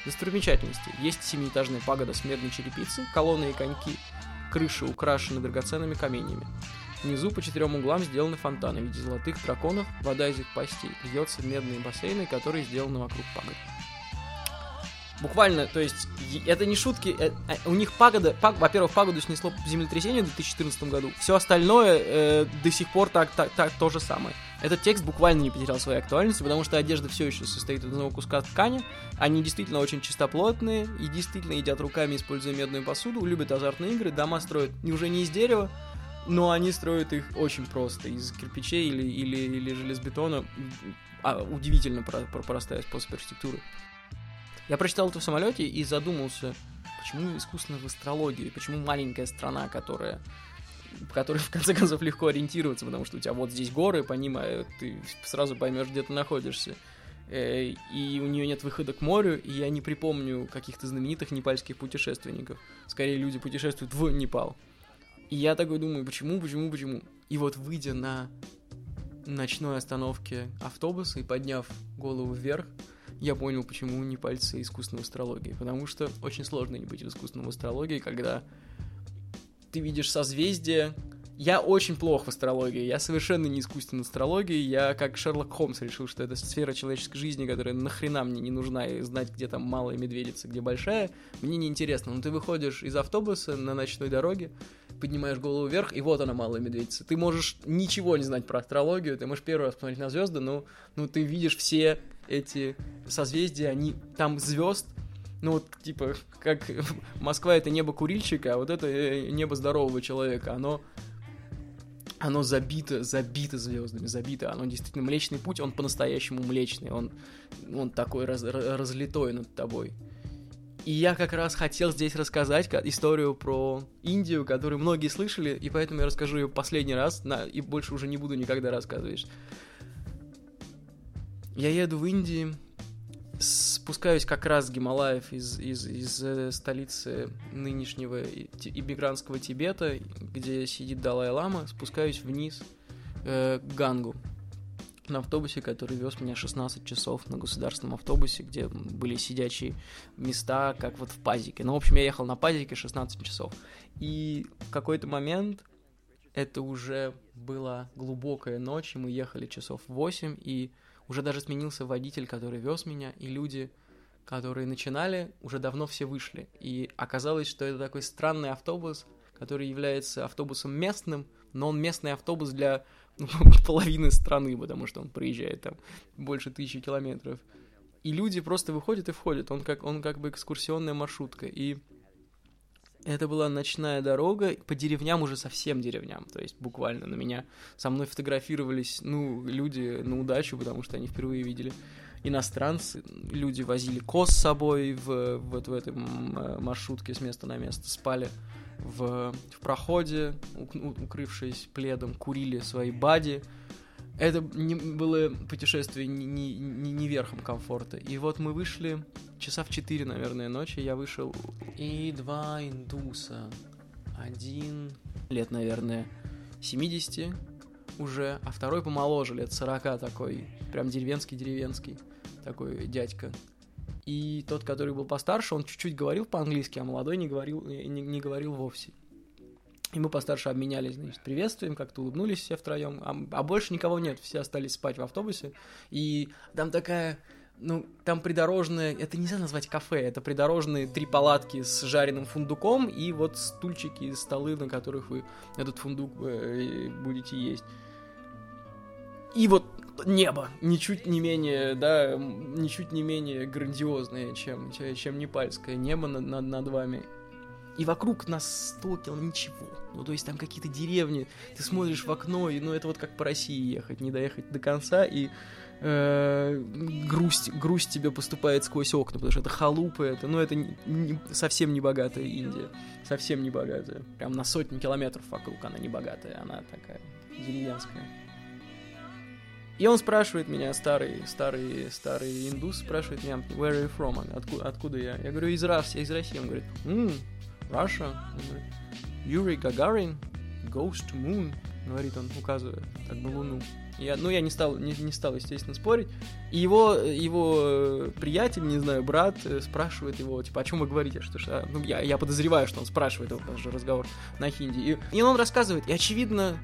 [SPEAKER 1] Достопримечательности. Есть семиэтажная пагода с медной черепицей, колонны и коньки, крыши украшены драгоценными каменьями. Внизу по четырем углам сделаны фонтаны в виде золотых драконов, вода из их пастей льется в медные бассейны, которые сделаны вокруг пагод. Буквально, то есть, это не шутки, э, э, у них пагода, паг- во-первых, пагоду снесло землетрясение в 2014 году, все остальное э, до сих пор так, так, так то же самое. Этот текст буквально не потерял своей актуальности, потому что одежда все еще состоит из одного куска ткани, они действительно очень чистоплотные и действительно едят руками, используя медную посуду, любят азартные игры, дома строят уже не из дерева, но они строят их очень просто, из кирпичей или, или, или железобетона. А, удивительно про- про- простая способ архитектуры. Я прочитал это в самолете и задумался, почему искусственно в астрологии, почему маленькая страна, которая в которой, в конце концов, легко ориентироваться, потому что у тебя вот здесь горы, по ним э, ты сразу поймешь, где ты находишься. Э, И у нее нет выхода к морю, и я не припомню каких-то знаменитых непальских путешественников. Скорее, люди путешествуют в Непал. И я такой думаю, почему, почему, почему? И вот выйдя на ночной остановке автобуса и подняв голову вверх, я понял, почему непальцы искусственной астрологии. Потому что очень сложно не быть в искусственной астрологии, когда ты видишь созвездие. Я очень плох в астрологии, я совершенно не искусственной астрологии, я как Шерлок Холмс решил, что это сфера человеческой жизни, которая нахрена мне не нужна, и знать, где там малая медведица, где большая, мне не интересно. Но ты выходишь из автобуса на ночной дороге, поднимаешь голову вверх, и вот она, малая медведица. Ты можешь ничего не знать про астрологию, ты можешь первый раз посмотреть на звезды, но ну, ты видишь все эти созвездия, они там звезд, ну вот типа как Москва это небо курильщика, а вот это э, небо здорового человека, оно оно забито, забито звездами, забито. Оно действительно Млечный путь, он по-настоящему млечный, он, он такой раз, ра- разлитой над тобой. И я как раз хотел здесь рассказать ка- историю про Индию, которую многие слышали, и поэтому я расскажу ее последний раз, на, и больше уже не буду никогда рассказывать. Я еду в Индии, спускаюсь как раз с Гималаев из, из, из э, столицы нынешнего иммигрантского Тибета, где сидит Далай-Лама, спускаюсь вниз э, к Гангу на автобусе, который вез меня 16 часов на государственном автобусе, где были сидячие места, как вот в пазике. Ну, в общем, я ехал на пазике 16 часов. И в какой-то момент это уже была глубокая ночь, и мы ехали часов 8, и уже даже сменился водитель, который вез меня, и люди, которые начинали, уже давно все вышли. И оказалось, что это такой странный автобус, который является автобусом местным, но он местный автобус для ну, половины страны, потому что он проезжает там больше тысячи километров. И люди просто выходят и входят. Он как, он как бы экскурсионная маршрутка. И это была ночная дорога по деревням, уже совсем деревням. То есть буквально на меня со мной фотографировались, ну, люди на удачу, потому что они впервые видели иностранцы. Люди возили коз с собой в, вот в этой э, маршрутке с места на место, спали в, в проходе, укрывшись пледом, курили свои бади. Это не, было путешествие не, не, не, верхом комфорта. И вот мы вышли часа в 4, наверное, ночи. Я вышел и два индуса. Один лет, наверное, 70 уже, а второй помоложе, лет 40 такой, прям деревенский-деревенский такой дядька. И тот, который был постарше, он чуть-чуть говорил по-английски, а молодой не говорил, не, не говорил вовсе. И мы постарше обменялись, значит, приветствием, как-то улыбнулись все втроем, а, а больше никого нет, все остались спать в автобусе. И там такая, ну, там придорожная, это нельзя назвать кафе, это придорожные три палатки с жареным фундуком и вот стульчики, столы, на которых вы этот фундук э, будете есть. И вот небо, ничуть не менее, да, ничуть не менее грандиозное, чем, чем непальское небо над, над, над вами. И вокруг нас 100 километров ничего. Ну, то есть там какие-то деревни, ты смотришь в окно, и ну это вот как по России ехать, не доехать до конца, и э, грусть, грусть тебе поступает сквозь окна, потому что это халупы, это, ну, это не- не- совсем не богатая Индия, совсем не богатая. Прям на сотни километров вокруг она не богатая, она такая деревенская. И он спрашивает меня, старый, старый, старый индус, спрашивает меня, where are you from? Откуда, откуда я? Я говорю, из России, из России. Он говорит, mm, Russia. Юрий Гагарин goes to moon, говорит он, указывая как бы Луну. Я, ну, я не стал, не, не стал, естественно, спорить. И его, его приятель, не знаю, брат, э, спрашивает его, типа, о чем вы говорите? Что, что, ну, я, я подозреваю, что он спрашивает его, даже разговор на хинди. И, и он рассказывает, и очевидно,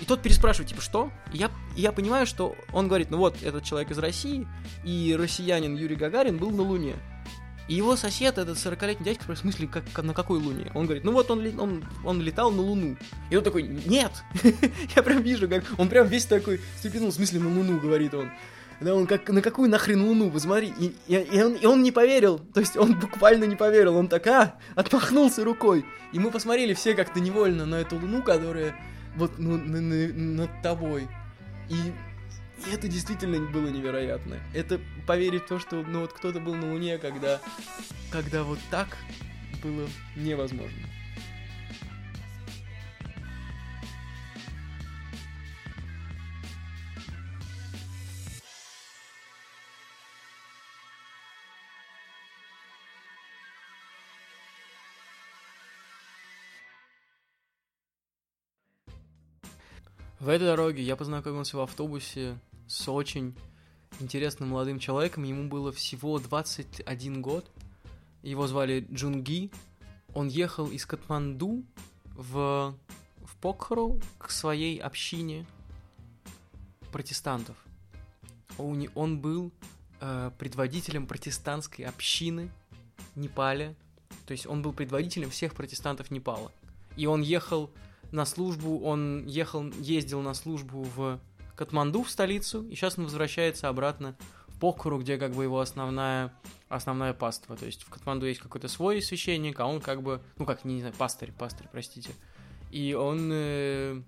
[SPEAKER 1] и тот переспрашивает, типа, что? И я, и я понимаю, что он говорит, ну вот, этот человек из России, и россиянин Юрий Гагарин был на Луне. И его сосед, этот 40-летний дядька, в смысле, как, на какой Луне? Он говорит, ну вот он, он, он летал на Луну. И он такой, нет! Я прям вижу, как он прям весь такой степенул, в смысле, на Луну, говорит он. Да он как, на какую нахрен Луну, посмотри. И, и, и, он, и он не поверил, то есть он буквально не поверил, он так, а, отмахнулся рукой. И мы посмотрели все как-то невольно на эту Луну, которая вот ну, на, на, над тобой. И и это действительно было невероятно. Это поверить в то, что ну вот кто-то был на Луне, когда, когда вот так было невозможно. В этой дороге я познакомился в автобусе с очень интересным молодым человеком. Ему было всего 21 год. Его звали Джунги. Он ехал из Катманду в, в Покхару к своей общине протестантов. Он, он был э, предводителем протестантской общины Непале. То есть он был предводителем всех протестантов Непала. И он ехал на службу, он ехал, ездил на службу в Катманду, в столицу, и сейчас он возвращается обратно в Покуру, где как бы его основная, основная паства. То есть в Катманду есть какой-то свой священник, а он как бы, ну как, не знаю, пастырь, пастырь, простите. И он э,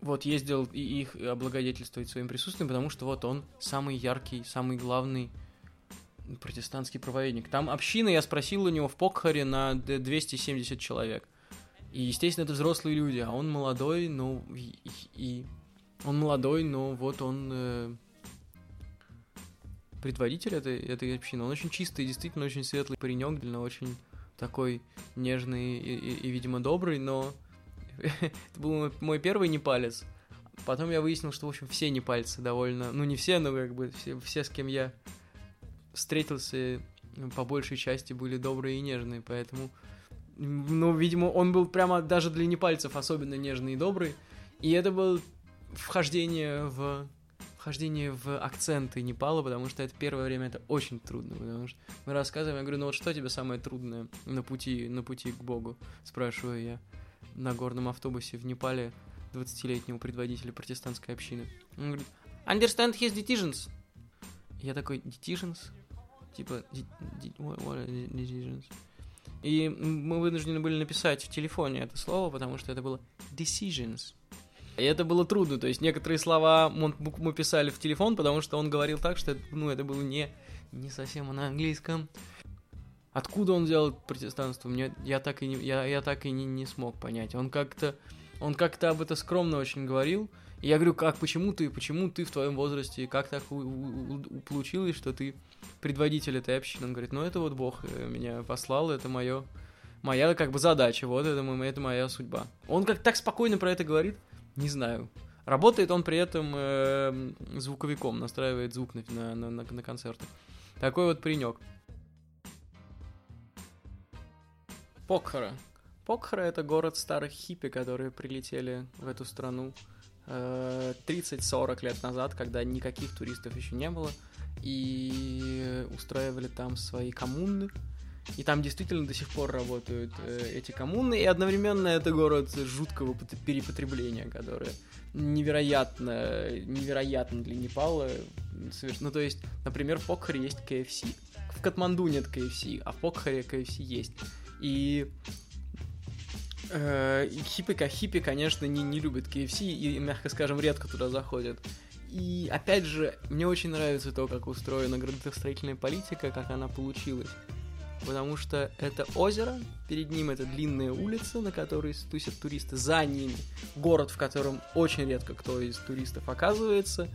[SPEAKER 1] вот ездил и их облагодетельствовать своим присутствием, потому что вот он самый яркий, самый главный протестантский проповедник. Там община, я спросил у него в Покхаре на 270 человек. И, естественно, это взрослые люди, а он молодой, ну, и, и он молодой, но вот он э, предводитель этой, этой общины. Он очень чистый, действительно очень светлый паренек, действительно очень такой нежный и, и, и видимо, добрый, но это был мой первый непалец. Потом я выяснил, что, в общем, все непальцы довольно... Ну, не все, но как бы все, все с кем я встретился, по большей части были добрые и нежные, поэтому ну, видимо, он был прямо даже для непальцев особенно нежный и добрый. И это было вхождение в вхождение в акценты Непала, потому что это первое время это очень трудно, потому что мы рассказываем, я говорю, ну вот что тебе самое трудное на пути, на пути к Богу, спрашиваю я на горном автобусе в Непале 20-летнего предводителя протестантской общины. Он говорит, understand his decisions. Я такой, decisions? Типа, decisions? И мы вынуждены были написать в телефоне это слово, потому что это было decisions. И это было трудно, то есть некоторые слова мы писали в телефон, потому что он говорил так, что ну, это было не, не совсем на английском. Откуда он взял протестанство, мне, я так и, не, я, я так и не, не смог понять. Он как-то он как-то об этом скромно очень говорил. Я говорю, как, почему ты, почему ты в твоем возрасте, как так у, у, у, получилось, что ты предводитель этой общины. Он говорит, ну это вот Бог э, меня послал, это мое, моя как бы задача, вот это, это моя судьба. Он как так спокойно про это говорит, не знаю. Работает он при этом э, звуковиком, настраивает звук на, на, на, на концерты. Такой вот паренек. Покхара. Покхара это город старых хиппи, которые прилетели в эту страну 30-40 э, лет назад, когда никаких туристов еще не было и устраивали там свои коммуны. И там действительно до сих пор работают э, эти коммуны, и одновременно это город жуткого перепотребления, которое невероятно, невероятно для Непала. Ну, то есть, например, в Покхаре есть KFC. В Катманду нет KFC, а в Покхаре KFC есть. И э, хиппи, хиппи, конечно, не, не любят KFC и, мягко скажем, редко туда заходят. И опять же, мне очень нравится то, как устроена градостроительная политика, как она получилась. потому что это озеро, перед ним это длинная улица, на которой тусят туристы, за ними город, в котором очень редко кто из туристов оказывается.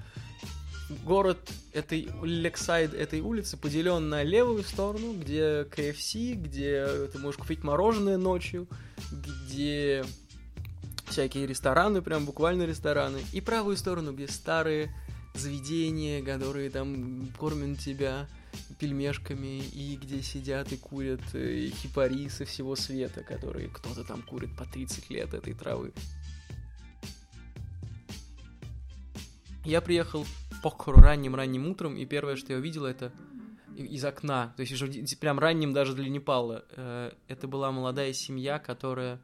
[SPEAKER 1] Город этой лексайд этой улицы поделен на левую сторону, где KFC, где ты можешь купить мороженое ночью, где всякие рестораны, прям буквально рестораны, и правую сторону, где старые заведения, которые там кормят тебя пельмешками, и где сидят и курят э, хипари со всего света, которые кто-то там курит по 30 лет этой травы. Я приехал в Покхору ранним-ранним утром, и первое, что я увидел, это из окна, то есть уже прям ранним даже для Непала. Э, это была молодая семья, которая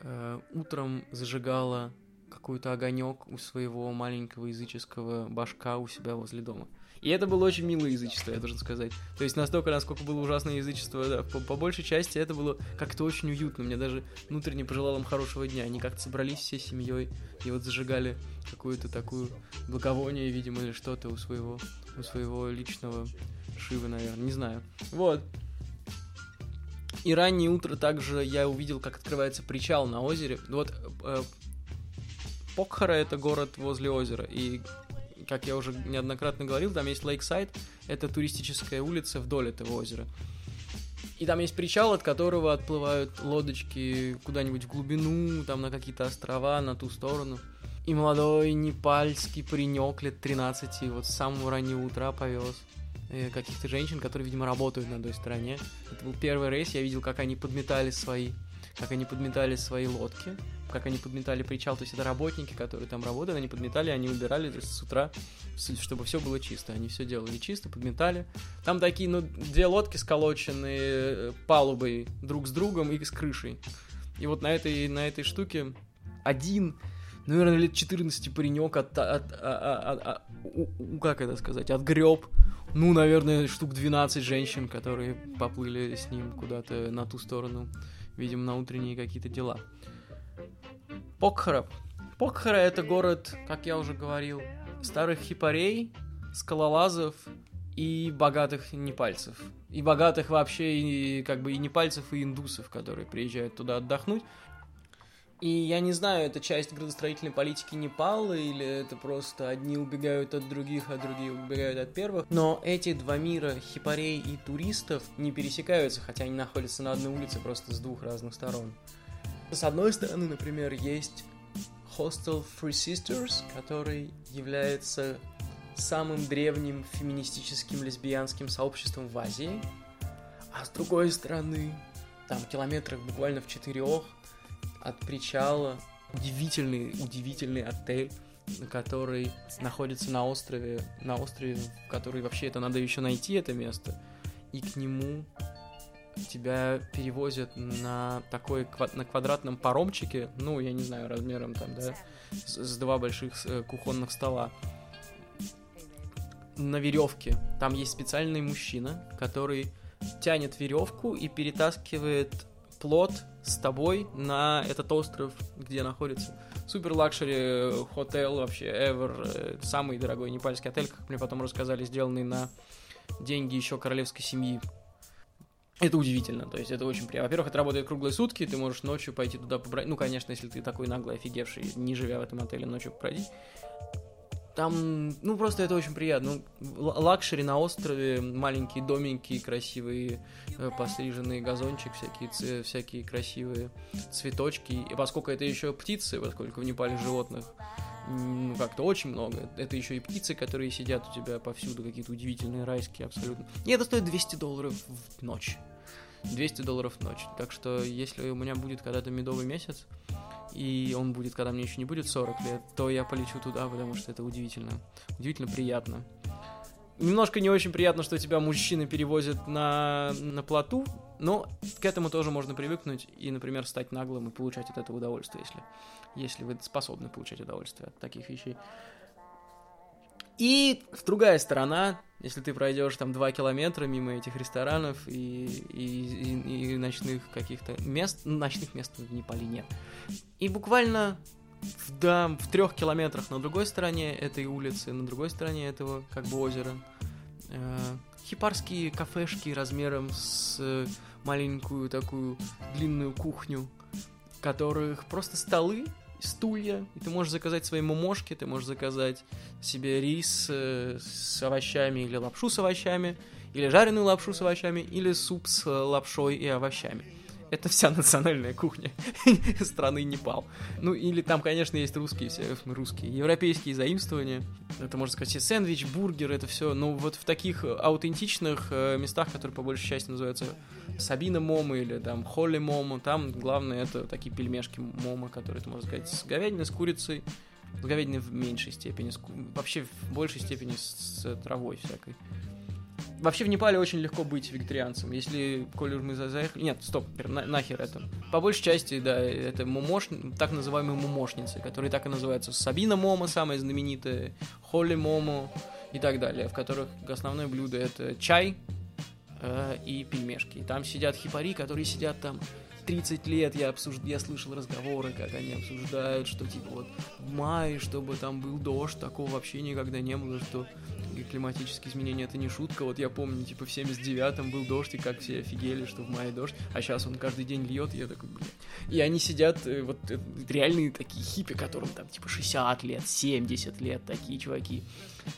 [SPEAKER 1] э, утром зажигала какой-то огонек у своего маленького языческого башка у себя возле дома. И это было очень милое язычество, я должен сказать. То есть настолько, насколько было ужасное язычество, да, по, по большей части это было как-то очень уютно. Мне даже внутренне пожелал им хорошего дня. Они как-то собрались всей семьей и вот зажигали какую-то такую благовоние, видимо, или что-то у своего, у своего личного Шивы, наверное, не знаю. Вот. И раннее утро также я увидел, как открывается причал на озере. Вот э, Покхара это город возле озера, и как я уже неоднократно говорил, там есть Лейксайд, это туристическая улица вдоль этого озера. И там есть причал, от которого отплывают лодочки куда-нибудь в глубину, там на какие-то острова, на ту сторону. И молодой непальский паренек лет 13 вот с самого раннего утра повез э, каких-то женщин, которые, видимо, работают на той стороне. Это был первый рейс, я видел, как они подметали свои, как они подметали свои лодки как они подметали причал, то есть это работники, которые там работают, они подметали, они убирали то есть, с утра, чтобы все было чисто. Они все делали чисто, подметали. Там такие, ну, две лодки сколоченные э, палубой друг с другом и с крышей. И вот на этой, на этой штуке один, наверное, лет 14 паренек от, от, от, от, от, от как это сказать, отгреб ну, наверное, штук 12 женщин, которые поплыли с ним куда-то на ту сторону, видимо, на утренние какие-то дела. Покхара. Покхара это город, как я уже говорил, старых хипарей, скалолазов и богатых непальцев. И богатых вообще и как бы и непальцев, и индусов, которые приезжают туда отдохнуть. И я не знаю, это часть градостроительной политики Непала, или это просто одни убегают от других, а другие убегают от первых. Но эти два мира, хипарей и туристов, не пересекаются, хотя они находятся на одной улице просто с двух разных сторон. С одной стороны, например, есть Hostel Free Sisters, который является самым древним феминистическим лесбиянским сообществом в Азии. А с другой стороны, там километрах буквально в четырех от причала удивительный, удивительный отель, который находится на острове, на острове, который вообще это надо еще найти это место, и к нему тебя перевозят на такой на квадратном паромчике, ну, я не знаю, размером там, да, с, с два больших э, кухонных стола, на веревке. Там есть специальный мужчина, который тянет веревку и перетаскивает плот с тобой на этот остров, где находится супер luxury hotel вообще ever, э, самый дорогой непальский отель, как мне потом рассказали, сделанный на деньги еще королевской семьи это удивительно, то есть это очень приятно. Во-первых, это работает круглые сутки, ты можешь ночью пойти туда побродить. Ну, конечно, если ты такой наглый, офигевший, не живя в этом отеле, ночью побродить. Там, ну, просто это очень приятно. Ну, luxury на острове, маленькие домики, красивые, э, постриженный газончик, всякие, всякие красивые цветочки. И поскольку это еще птицы, поскольку в Непале животных ну, как-то очень много. Это еще и птицы, которые сидят у тебя повсюду, какие-то удивительные, райские абсолютно. И это стоит 200 долларов в ночь. 200 долларов в ночь. Так что, если у меня будет когда-то медовый месяц, и он будет, когда мне еще не будет 40 лет, то я полечу туда, потому что это удивительно. Удивительно приятно. Немножко не очень приятно, что тебя мужчины перевозят на, на плоту, но к этому тоже можно привыкнуть и, например, стать наглым и получать от этого удовольствие, если, если вы способны получать удовольствие от таких вещей. И другая сторона, если ты пройдешь там два километра мимо этих ресторанов и, и, и, и ночных каких-то мест, ну, ночных мест в Непале нет. И буквально в, да, в трех километрах на другой стороне этой улицы, на другой стороне этого как бы озера, э, хипарские кафешки размером с э, маленькую такую длинную кухню, в которых просто столы, стулья, и ты можешь заказать свои мумошки, ты можешь заказать себе рис э, с овощами или лапшу с овощами, или жареную лапшу с овощами, или суп с лапшой и овощами. Это вся национальная кухня страны Непал. Ну, или там, конечно, есть русские, все русские, европейские заимствования. Это можно заказать и сэндвич, бургер, это все. Но вот в таких аутентичных э, местах, которые по большей части называются Сабина Момо или там Холли Момо, там главное это такие пельмешки момо, которые, ты можно заказать, с говядиной, с курицей, с говядиной в меньшей степени, с, вообще в большей степени с, с травой всякой. Вообще в Непале очень легко быть вегетарианцем. Если, коли мы заехали... Нет, стоп, на, нахер это. По большей части, да, это мумош... так называемые мумошницы, которые так и называются. Сабина Момо, самая знаменитая, Холли Момо и так далее, в которых основное блюдо это чай э, и пельмешки. И там сидят хипари, которые сидят там 30 лет я, обсуж... я слышал разговоры, как они обсуждают, что типа вот в мае, чтобы там был дождь, такого вообще никогда не было, что климатические изменения это не шутка. Вот я помню, типа в 79-м был дождь, и как все офигели, что в мае дождь, а сейчас он каждый день льет, и я такой, блин. И они сидят, э, вот э, реальные такие хиппи, которым там типа 60 лет, 70 лет, такие чуваки.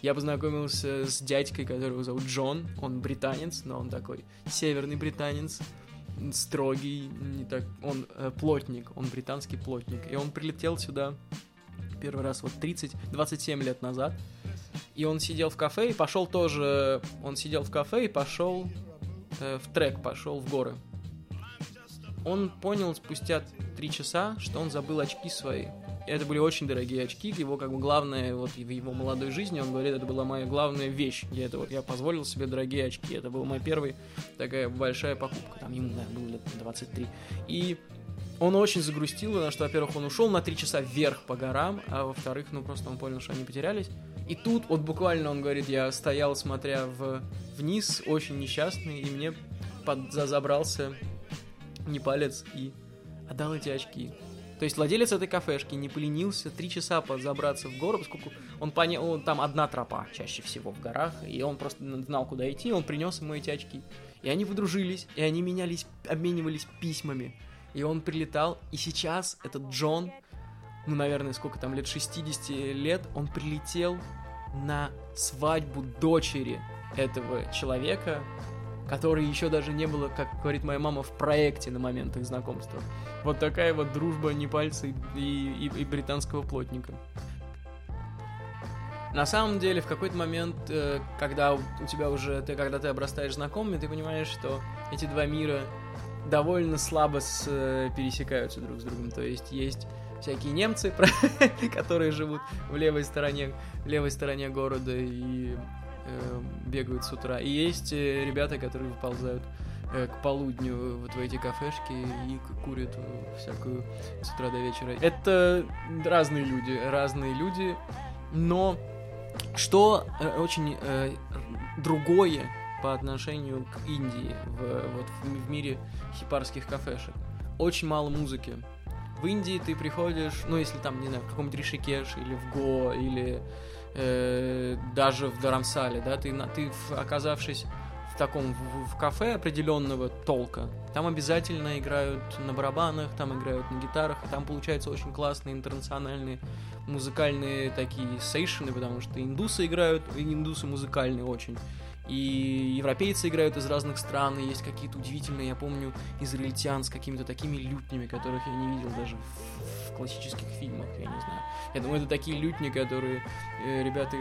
[SPEAKER 1] Я познакомился с дядькой, которого зовут Джон, он британец, но он такой северный британец, строгий, не так, он э, плотник, он британский плотник, и он прилетел сюда первый раз вот 30, 27 лет назад, и он сидел в кафе и пошел тоже, он сидел в кафе и пошел э, в трек, пошел в горы. Он понял спустя три часа, что он забыл очки свои. Это были очень дорогие очки, его как бы главное, вот в его молодой жизни, он говорит, это была моя главная вещь. Я это вот, я позволил себе дорогие очки, это была моя первая такая большая покупка, там ему, наверное, было лет 23. И он очень загрустил, на что, во-первых, он ушел на три часа вверх по горам, а во-вторых, ну просто он понял, что они потерялись. И тут, вот буквально он говорит, я стоял, смотря в, вниз, очень несчастный, и мне под, забрался не палец и отдал эти очки. То есть владелец этой кафешки не поленился три часа забраться в гору, поскольку он понял, он, там одна тропа чаще всего в горах, и он просто знал, куда идти, он принес ему эти очки. И они выдружились, и они менялись, обменивались письмами. И он прилетал, и сейчас этот Джон, ну, наверное, сколько там, лет 60 лет, он прилетел на свадьбу дочери этого человека, который еще даже не было, как говорит моя мама, в проекте на момент их знакомства. Вот такая вот дружба непальца и, и, и британского плотника. На самом деле, в какой-то момент, э, когда у тебя уже, ты, когда ты обрастаешь знакомыми, ты понимаешь, что эти два мира довольно слабо с, э, пересекаются друг с другом. То есть есть всякие немцы, которые живут в левой стороне, в левой стороне города и э, бегают с утра. И есть э, ребята, которые выползают э, к полудню вот в эти кафешки и курят всякую с утра до вечера. Это разные люди, разные люди, но что э, очень э, другое по отношению к Индии в, вот, в, мире хипарских кафешек. Очень мало музыки. В Индии ты приходишь, ну, если там, не знаю, в каком-нибудь Ришикеш или в Го, или э, даже в Дарамсале, да, ты, ты оказавшись в таком в, в кафе определенного толка, там обязательно играют на барабанах, там играют на гитарах, и там получаются очень классные интернациональные музыкальные такие сейшены, потому что индусы играют, индусы музыкальные очень и европейцы играют из разных стран, и есть какие-то удивительные, я помню, израильтян с какими-то такими лютнями, которых я не видел даже в, в классических фильмах, я не знаю. Я думаю, это такие лютни, которые э, ребята,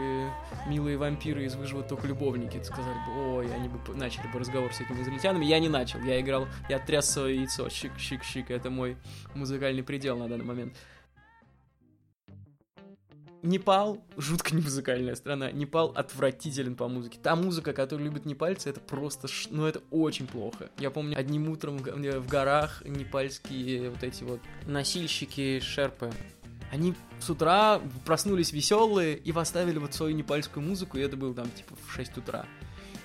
[SPEAKER 1] милые вампиры из «Выживут только любовники», сказали бы, ой, они бы начали бы разговор с этими израильтянами. Я не начал, я играл, я тряс свое яйцо, щик-щик-щик, это мой музыкальный предел на данный момент. Непал жутко не музыкальная страна. Непал отвратителен по музыке. Та музыка, которую любят непальцы, это просто, ш... ну это очень плохо. Я помню, одним утром в горах непальские вот эти вот носильщики шерпы, они с утра проснулись веселые и поставили вот свою непальскую музыку, и это было там типа в 6 утра.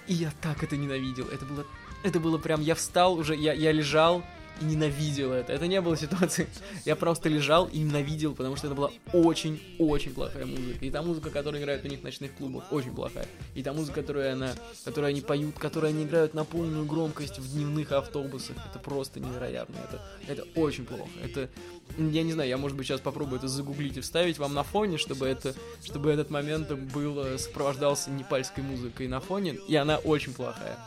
[SPEAKER 1] И я так это ненавидел. Это было, это было прям, я встал уже, я, я лежал, и ненавидел это. Это не было ситуации. Я просто лежал и ненавидел, потому что это была очень-очень плохая музыка. И та музыка, которая играет у них в ночных клубах, очень плохая. И та музыка, которую, она, которую они поют, которую они играют на полную громкость в дневных автобусах, это просто невероятно. Это, это очень плохо. Это, я не знаю, я, может быть, сейчас попробую это загуглить и вставить вам на фоне, чтобы, это, чтобы этот момент был, э, сопровождался непальской музыкой на фоне, и она очень плохая.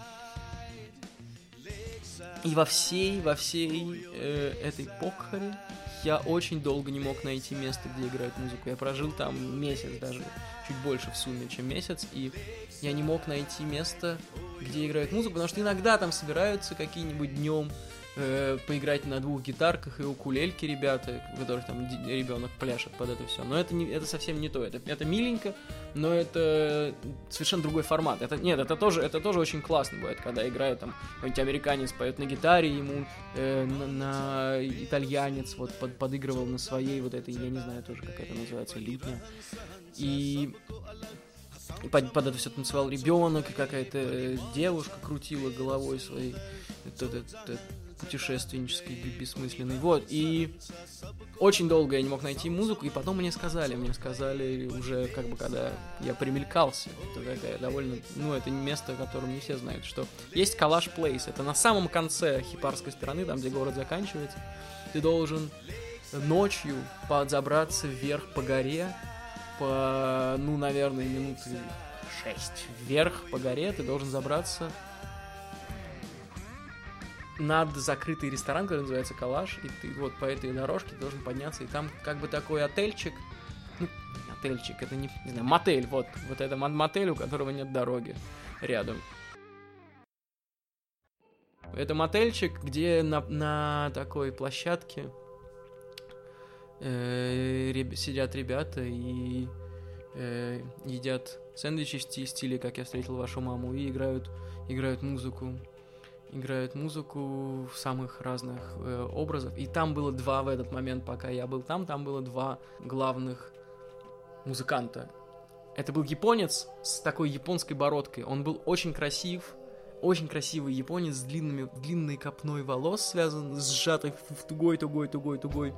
[SPEAKER 1] И во всей, во всей э, этой покхаре я очень долго не мог найти место, где играют музыку. Я прожил там месяц даже, чуть больше в сумме, чем месяц, и я не мог найти место, где играют музыку, потому что иногда там собираются какие-нибудь днем э, поиграть на двух гитарках и укулельке ребята, у которых там ребенок пляшет под это все. Но это, не, это совсем не то. Это, это миленько, но это совершенно другой формат. Это, нет, это тоже, это тоже очень классно бывает, когда играет там какой-нибудь американец поет на гитаре, ему э, на, на итальянец вот под, подыгрывал на своей вот этой, я не знаю тоже, как это называется, лютня. И под, под это все танцевал ребенок, и какая-то девушка крутила головой своей. Путешественнический, бессмысленный. Вот, и очень долго я не мог найти музыку, и потом мне сказали, мне сказали уже, как бы, когда я примелькался, это такая довольно, ну, это место, о котором не все знают, что есть Калаш Плейс, это на самом конце хипарской стороны, там, где город заканчивается, ты должен ночью подзабраться вверх по горе, по, ну, наверное, минуты шесть вверх по горе, ты должен забраться над закрытый ресторан, который называется Калаш, и ты вот по этой дорожке должен подняться, и там как бы такой отельчик, ну, отельчик, это не, не знаю, мотель, вот, вот это мотель, у которого нет дороги рядом. Это мотельчик, где на, на такой площадке э, реб, сидят ребята и э, едят сэндвичи в стиле «Как я встретил вашу маму» и играют, играют музыку играют музыку в самых разных э, образах. И там было два в этот момент, пока я был там, там было два главных музыканта. Это был японец с такой японской бородкой. Он был очень красив, очень красивый японец с длинными, длинной копной волос, связан, сжатой в тугой, тугой, тугой, тугой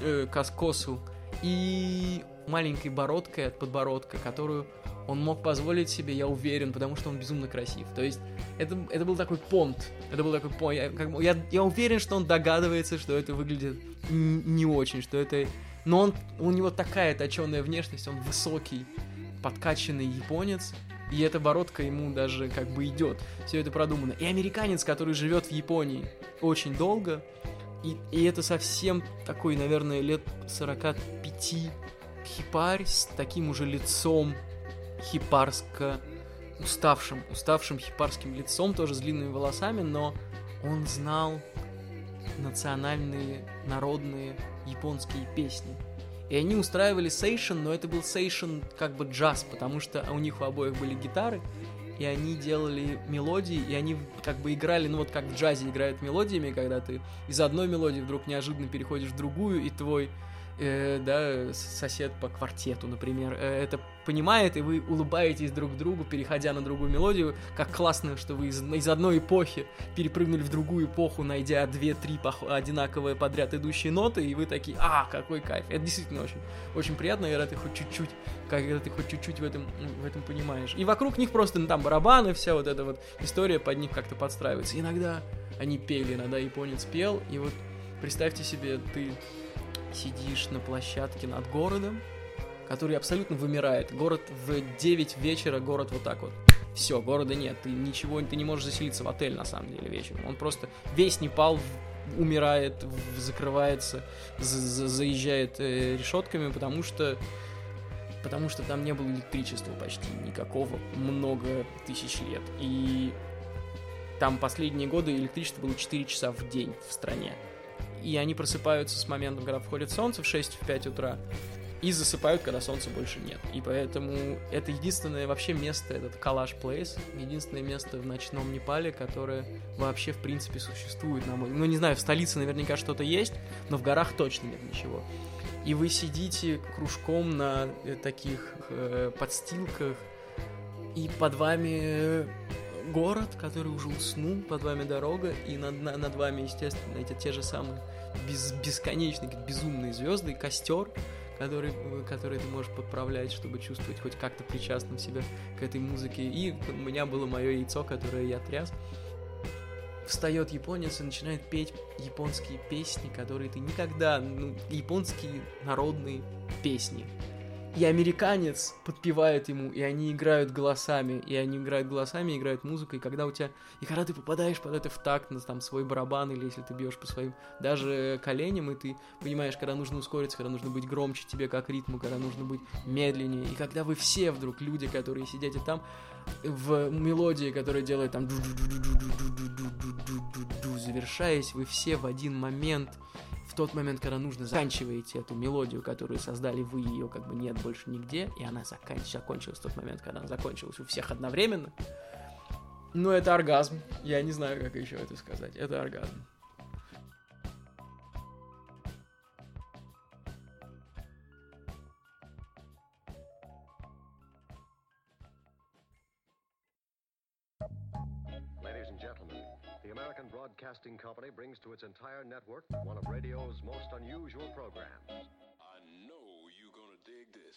[SPEAKER 1] э, косу. И маленькой бородкой от подбородка, которую он мог позволить себе, я уверен, потому что он безумно красив. То есть это, это был такой понт. Это был такой понт. Я, как, я, я уверен, что он догадывается, что это выглядит не очень, что это... Но он, у него такая точеная внешность, он высокий, подкачанный японец, и эта бородка ему даже как бы идет. Все это продумано. И американец, который живет в Японии очень долго, и, и это совсем такой, наверное, лет 45 хипарь с таким уже лицом хипарско уставшим, уставшим хипарским лицом, тоже с длинными волосами, но он знал национальные, народные японские песни. И они устраивали сейшен, но это был сейшен как бы джаз, потому что у них у обоих были гитары, и они делали мелодии, и они как бы играли, ну вот как в джазе играют мелодиями, когда ты из одной мелодии вдруг неожиданно переходишь в другую, и твой э, да, сосед по квартету, например, э, это понимает, и вы улыбаетесь друг другу, переходя на другую мелодию, как классно, что вы из, из одной эпохи перепрыгнули в другую эпоху, найдя две-три одинаковые подряд идущие ноты, и вы такие, а, какой кайф. Это действительно очень, очень приятно, когда ты хоть чуть-чуть, когда ты хоть чуть-чуть в этом, в этом понимаешь. И вокруг них просто, ну, там, барабаны, вся вот эта вот история под них как-то подстраивается. Иногда они пели, иногда японец пел, и вот представьте себе, ты сидишь на площадке над городом, который абсолютно вымирает. Город в 9 вечера, город вот так вот. Все, города нет, ты ничего, ты не можешь заселиться в отель на самом деле вечером. Он просто весь Непал умирает, закрывается, за заезжает э, решетками, потому что потому что там не было электричества почти никакого много тысяч лет. И там последние годы электричество было 4 часа в день в стране и они просыпаются с моментом, когда входит солнце в 6-5 утра, и засыпают, когда солнца больше нет. И поэтому это единственное вообще место, этот Калаш Плейс, единственное место в ночном Непале, которое вообще в принципе существует, на мой... Ну, не знаю, в столице наверняка что-то есть, но в горах точно нет ничего. И вы сидите кружком на э, таких э, подстилках, и под вами город, который уже уснул, под вами дорога, и над, на- над вами, естественно, эти те же самые без, бесконечные, безумные звезды, костер, который, который ты можешь подправлять, чтобы чувствовать хоть как-то причастным себя к этой музыке. И у меня было мое яйцо, которое я тряс. Встает японец и начинает петь японские песни, которые ты никогда, ну, японские народные песни. И американец подпевает ему, и они играют голосами, и они играют голосами, играют музыкой, и когда у тебя... И когда ты попадаешь под это в такт на там свой барабан, или если ты бьешь по своим даже коленям, и ты понимаешь, когда нужно ускориться, когда нужно быть громче тебе как ритму, когда нужно быть медленнее, и когда вы все вдруг, люди, которые сидите там, в мелодии, которая делает там завершаясь, вы все в один момент в тот момент, когда нужно, заканчиваете эту мелодию, которую создали вы, ее как бы нет больше нигде, и она закан- закончилась в тот момент, когда она закончилась у всех одновременно. Ну, это оргазм. Я не знаю, как еще это сказать. Это оргазм.
[SPEAKER 3] American Broadcasting Company brings to its entire network one of radio's most unusual programs.
[SPEAKER 4] I know you gonna dig this.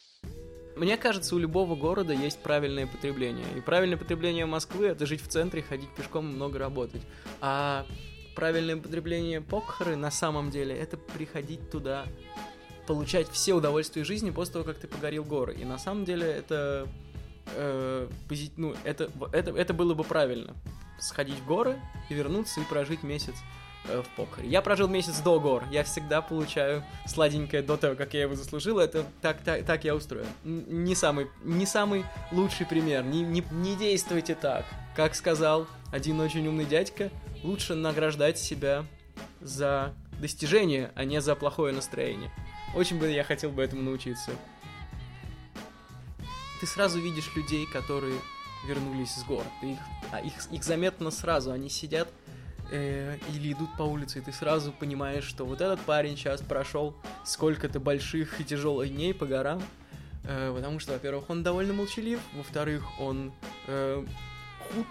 [SPEAKER 1] Мне кажется, у любого города есть правильное потребление. И правильное потребление Москвы — это жить в центре, ходить пешком и много работать. А правильное потребление Покхары на самом деле — это приходить туда, получать все удовольствия жизни после того, как ты погорел горы. И на самом деле это... э, пози- ну, это, это, это было бы правильно. Сходить в горы и вернуться и прожить месяц э, в Покхаре. Я прожил месяц до гор. Я всегда получаю сладенькое до того, как я его заслужил. Это так, так, так я устроен. Не самый, не самый лучший пример. Не, не, не действуйте так. Как сказал один очень умный дядька, лучше награждать себя за достижение, а не за плохое настроение. Очень бы я хотел бы этому научиться. Ты сразу видишь людей, которые вернулись с гор. Ты их, а их, их заметно сразу. Они сидят э, или идут по улице, и ты сразу понимаешь, что вот этот парень сейчас прошел сколько-то больших и тяжелых дней по горам, э, потому что, во-первых, он довольно молчалив, во-вторых, он э, худ,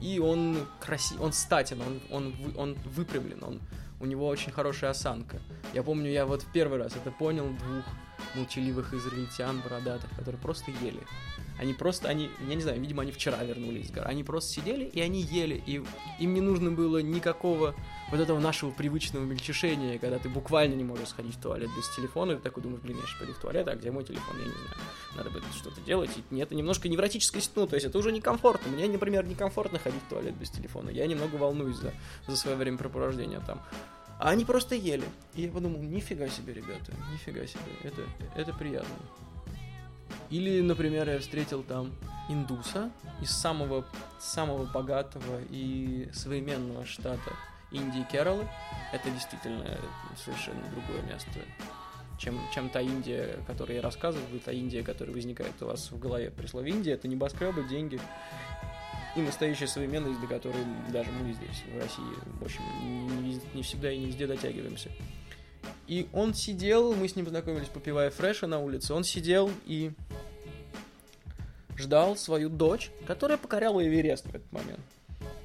[SPEAKER 1] и он красив, он статен, он, он, он выпрямлен, он, у него очень хорошая осанка. Я помню, я вот в первый раз это понял двух молчаливых израильтян бородатых, которые просто ели. Они просто, они, я не знаю, видимо, они вчера вернулись с гор. Они просто сидели, и они ели, и им не нужно было никакого вот этого нашего привычного мельчешения, когда ты буквально не можешь сходить в туалет без телефона, и ты такой думаешь, блин, я сейчас пойду в туалет, а где мой телефон, я не знаю. Надо бы что-то делать, и это немножко невротическое, ну, то есть это уже некомфортно. Мне, например, некомфортно ходить в туалет без телефона. Я немного волнуюсь за, за свое времяпрепровождение там. А они просто ели. И я подумал, нифига себе, ребята, нифига себе, это, это приятно. Или, например, я встретил там индуса из самого, самого богатого и современного штата Индии Кералы. Это действительно совершенно другое место, чем, чем та Индия, о которой я рассказываю, та Индия, которая возникает у вас в голове при слове Индия. Это небоскребы, деньги и настоящая современность, до которой даже мы здесь, в России, в общем, не, не всегда и не везде дотягиваемся. И он сидел, мы с ним познакомились, попивая фреша на улице, он сидел и ждал свою дочь, которая покоряла Эверест в этот момент.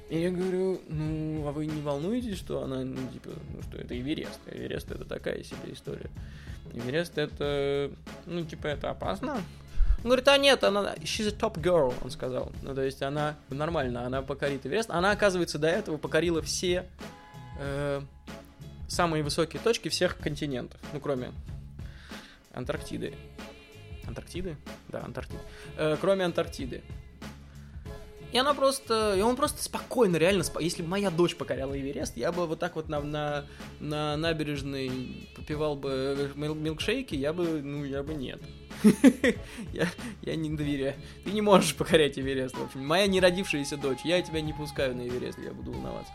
[SPEAKER 1] И я говорю, ну, а вы не волнуетесь, что она, ну, типа, ну, что это Эверест? Эверест это такая себе история. Эверест это, ну, типа, это опасно. Он говорит, а нет, она, she's a top girl, он сказал. Ну, то есть она нормально, она покорит Эверест. Она, оказывается, до этого покорила все э, самые высокие точки всех континентов, ну, кроме Антарктиды. Антарктиды? Да, Антарктиды. Э, кроме Антарктиды. И она просто... И он просто спокойно, реально... спо- Если бы моя дочь покоряла Эверест, я бы вот так вот на, на, на набережной попивал бы мил- милкшейки, я бы... Ну, я бы нет. я, я не доверяю. Ты не можешь покорять Эверест, в общем. Моя неродившаяся дочь, я тебя не пускаю на Эверест, я буду волноваться.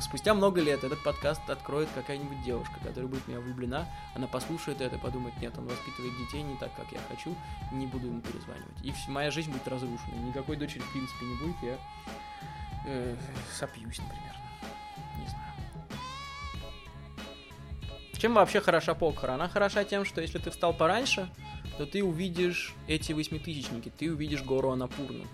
[SPEAKER 1] Спустя много лет этот подкаст откроет какая-нибудь девушка, которая будет в меня влюблена, она послушает это, подумает, нет, он воспитывает детей не так, как я хочу, не буду ему перезванивать. И моя жизнь будет разрушена, никакой дочери в принципе не будет, я э, сопьюсь, например. Не знаю. Чем вообще хороша Покхара? Она хороша тем, что если ты встал пораньше, то ты увидишь эти восьмитысячники, ты увидишь гору Анапурну.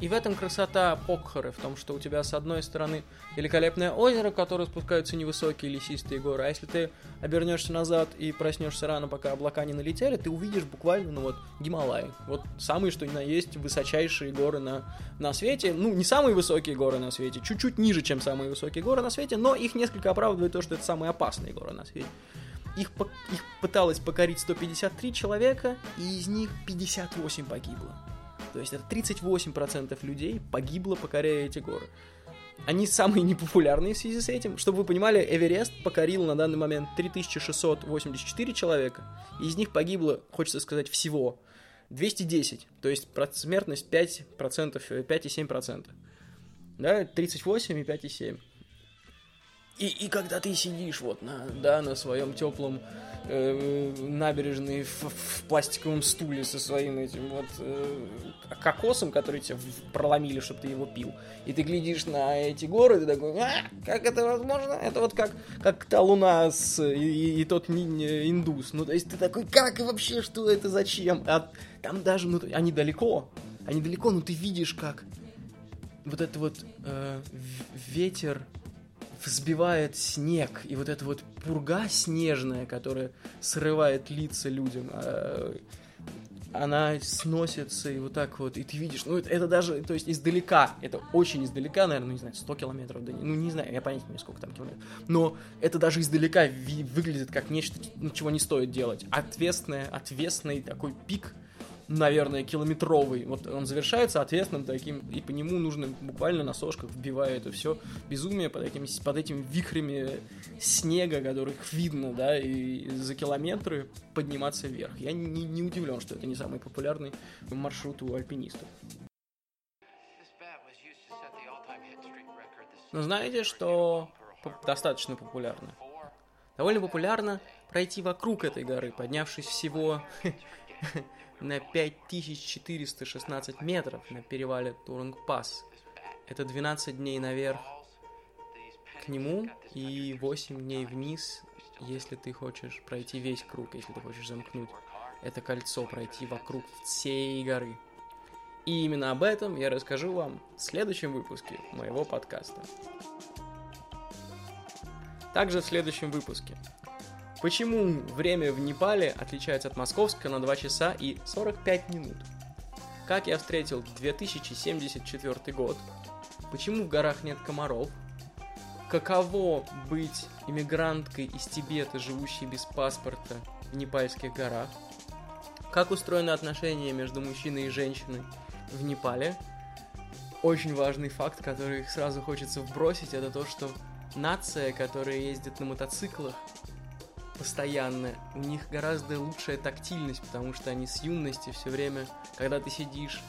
[SPEAKER 1] И в этом красота Покхары, в том, что у тебя с одной стороны великолепное озеро, в которое спускаются невысокие лесистые горы, а если ты обернешься назад и проснешься рано, пока облака не налетели, ты увидишь буквально, ну вот, Гималаи. Вот самые, что ни на есть, высочайшие горы на, на свете. Ну, не самые высокие горы на свете, чуть-чуть ниже, чем самые высокие горы на свете, но их несколько оправдывает то, что это самые опасные горы на свете. Их, их пыталось покорить 153 человека, и из них 58 погибло. То есть это 38% людей погибло, покоряя эти горы. Они самые непопулярные в связи с этим. Чтобы вы понимали, Эверест покорил на данный момент 3684 человека. И из них погибло, хочется сказать, всего 210. То есть смертность 5%, э, 5,7%. Да, 38 и 5,7. И, и когда ты сидишь вот на, да, на своем теплом э, набережной в, в пластиковом стуле со своим этим вот э, кокосом, который тебе проломили, чтобы ты его пил, и ты глядишь на эти горы, ты такой, а, как это возможно? Это вот как, как та луна с, и, и- тот индус. Ну, то есть ты такой, как вообще, что это, зачем? А там даже, ну, они далеко, они далеко, но ты видишь, как вот это вот э, ветер взбивает снег, и вот эта вот пурга снежная, которая срывает лица людям, а, она сносится и вот так вот, и ты видишь, ну это, это даже, то есть издалека, это очень издалека, наверное, ну не знаю, 100 километров, да, ну не знаю, я понятия не имею, сколько там километров, но это даже издалека ви- выглядит как нечто, ну, чего не стоит делать. Ответственное, ответственный такой пик, наверное, километровый. Вот он завершается ответственным таким, и по нему нужно буквально на сошках, вбивая это все безумие под этими, под этими вихрями снега, которых видно, да, и за километры подниматься вверх. Я не, не удивлен, что это не самый популярный маршрут у альпинистов. Но знаете, что достаточно популярно? Довольно популярно пройти вокруг этой горы, поднявшись всего на 5416 метров на перевале Турунг-Пас. Это 12 дней наверх к нему и 8 дней вниз, если ты хочешь пройти весь круг, если ты хочешь замкнуть это кольцо, пройти вокруг всей горы. И именно об этом я расскажу вам в следующем выпуске моего подкаста. Также в следующем выпуске. Почему время в Непале отличается от московского на 2 часа и 45 минут? Как я встретил 2074 год? Почему в горах нет комаров? Каково быть иммигранткой из Тибета, живущей без паспорта в непальских горах? Как устроены отношения между мужчиной и женщиной в Непале? Очень важный факт, который сразу хочется вбросить, это то, что нация, которая ездит на мотоциклах, постоянно, у них гораздо лучшая тактильность, потому что они с юности все время, когда ты сидишь,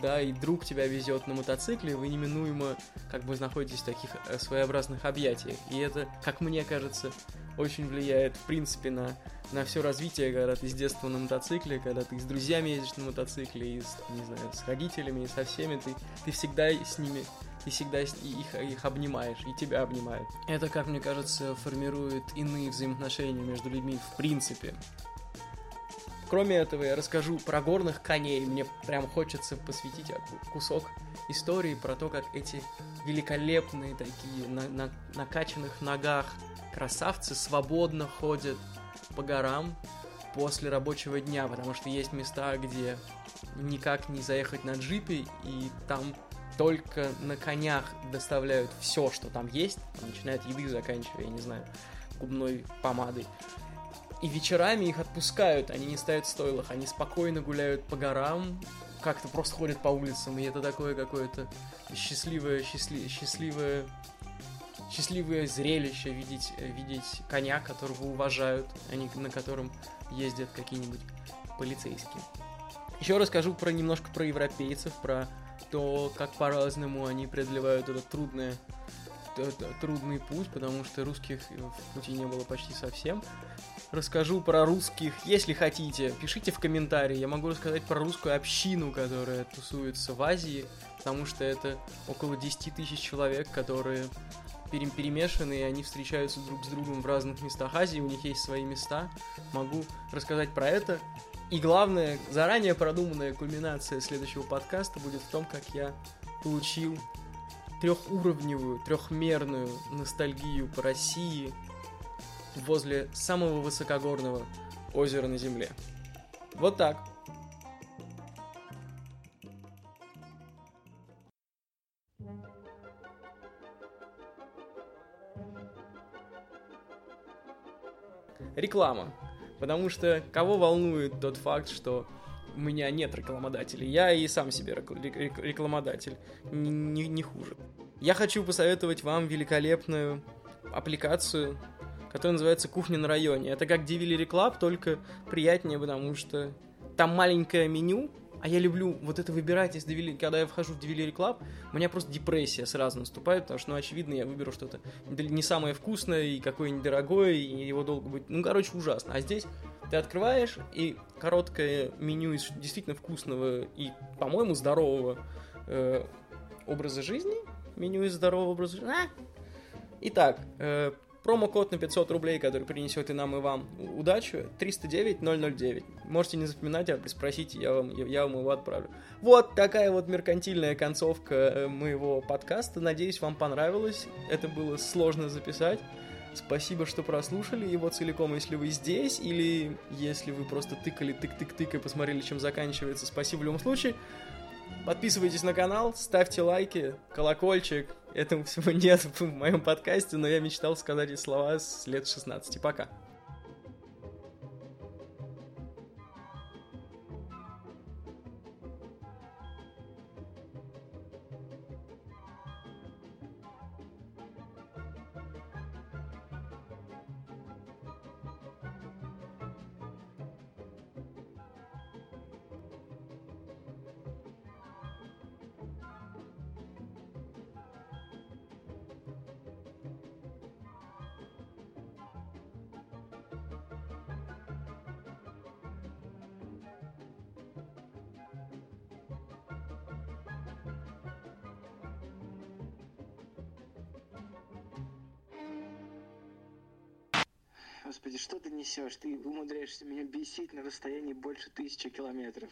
[SPEAKER 1] да, и друг тебя везет на мотоцикле, вы неминуемо как бы находитесь в таких э, своеобразных объятиях. И это, как мне кажется, очень влияет, в принципе, на, на все развитие, когда ты с детства на мотоцикле, когда ты с друзьями ездишь на мотоцикле, и с, не знаю, с родителями, и со всеми, ты, ты всегда с ними, ты всегда их, их обнимаешь, и тебя обнимают. Это, как мне кажется, формирует иные взаимоотношения между людьми в принципе. Кроме этого, я расскажу про горных коней. Мне прям хочется посвятить ку- кусок истории про то, как эти великолепные такие на, на накачанных ногах красавцы свободно ходят по горам после рабочего дня, потому что есть места, где никак не заехать на джипе, и там только на конях доставляют все, что там есть, начиная от еды, заканчивая, я не знаю, губной помадой. И вечерами их отпускают, они не стоят в стойлах, они спокойно гуляют по горам, как-то просто ходят по улицам, и это такое какое-то счастливое, счастли- счастливое, счастливое зрелище видеть, видеть коня, которого уважают, а не на котором ездят какие-нибудь полицейские. Еще расскажу про немножко про европейцев, про то, как по-разному они преодолевают этот трудное, трудный путь, потому что русских в пути не было почти совсем. Расскажу про русских, если хотите, пишите в комментарии. Я могу рассказать про русскую общину, которая тусуется в Азии, потому что это около 10 тысяч человек, которые перем- перемешаны, и они встречаются друг с другом в разных местах Азии, у них есть свои места. Могу рассказать про это. И главное, заранее продуманная кульминация следующего подкаста будет в том, как я получил трехуровневую, трехмерную ностальгию по России возле самого высокогорного озера на Земле. Вот так. Реклама. Потому что кого волнует тот факт, что у меня нет рекламодателей. Я и сам себе рекламодатель. Не, не хуже. Я хочу посоветовать вам великолепную аппликацию, которая называется «Кухня на районе». Это как Delivery Club, только приятнее, потому что там маленькое меню, а я люблю вот это выбирать из Delivery, когда я вхожу в Delivery Club, у меня просто депрессия сразу наступает, потому что, ну, очевидно, я выберу что-то не самое вкусное и какое-нибудь дорогое, и его долго будет, ну, короче, ужасно. А здесь ты открываешь, и короткое меню из действительно вкусного и, по-моему, здорового э, образа жизни, меню из здорового образа жизни. А? Итак, э, Промокод на 500 рублей, который принесет и нам, и вам удачу, 309 009. Можете не запоминать, а спросите, я вам, я вам его отправлю. Вот такая вот меркантильная концовка э, моего подкаста. Надеюсь, вам понравилось. Это было сложно записать. Спасибо, что прослушали его целиком, если вы здесь, или если вы просто тыкали тык-тык-тык и посмотрели, чем заканчивается. Спасибо в любом случае. Подписывайтесь на канал, ставьте лайки, колокольчик. Этого всего нет в моем подкасте, но я мечтал сказать эти слова с лет 16. Пока.
[SPEAKER 5] Несешь? Ты умудряешься меня бесить на расстоянии больше тысячи километров.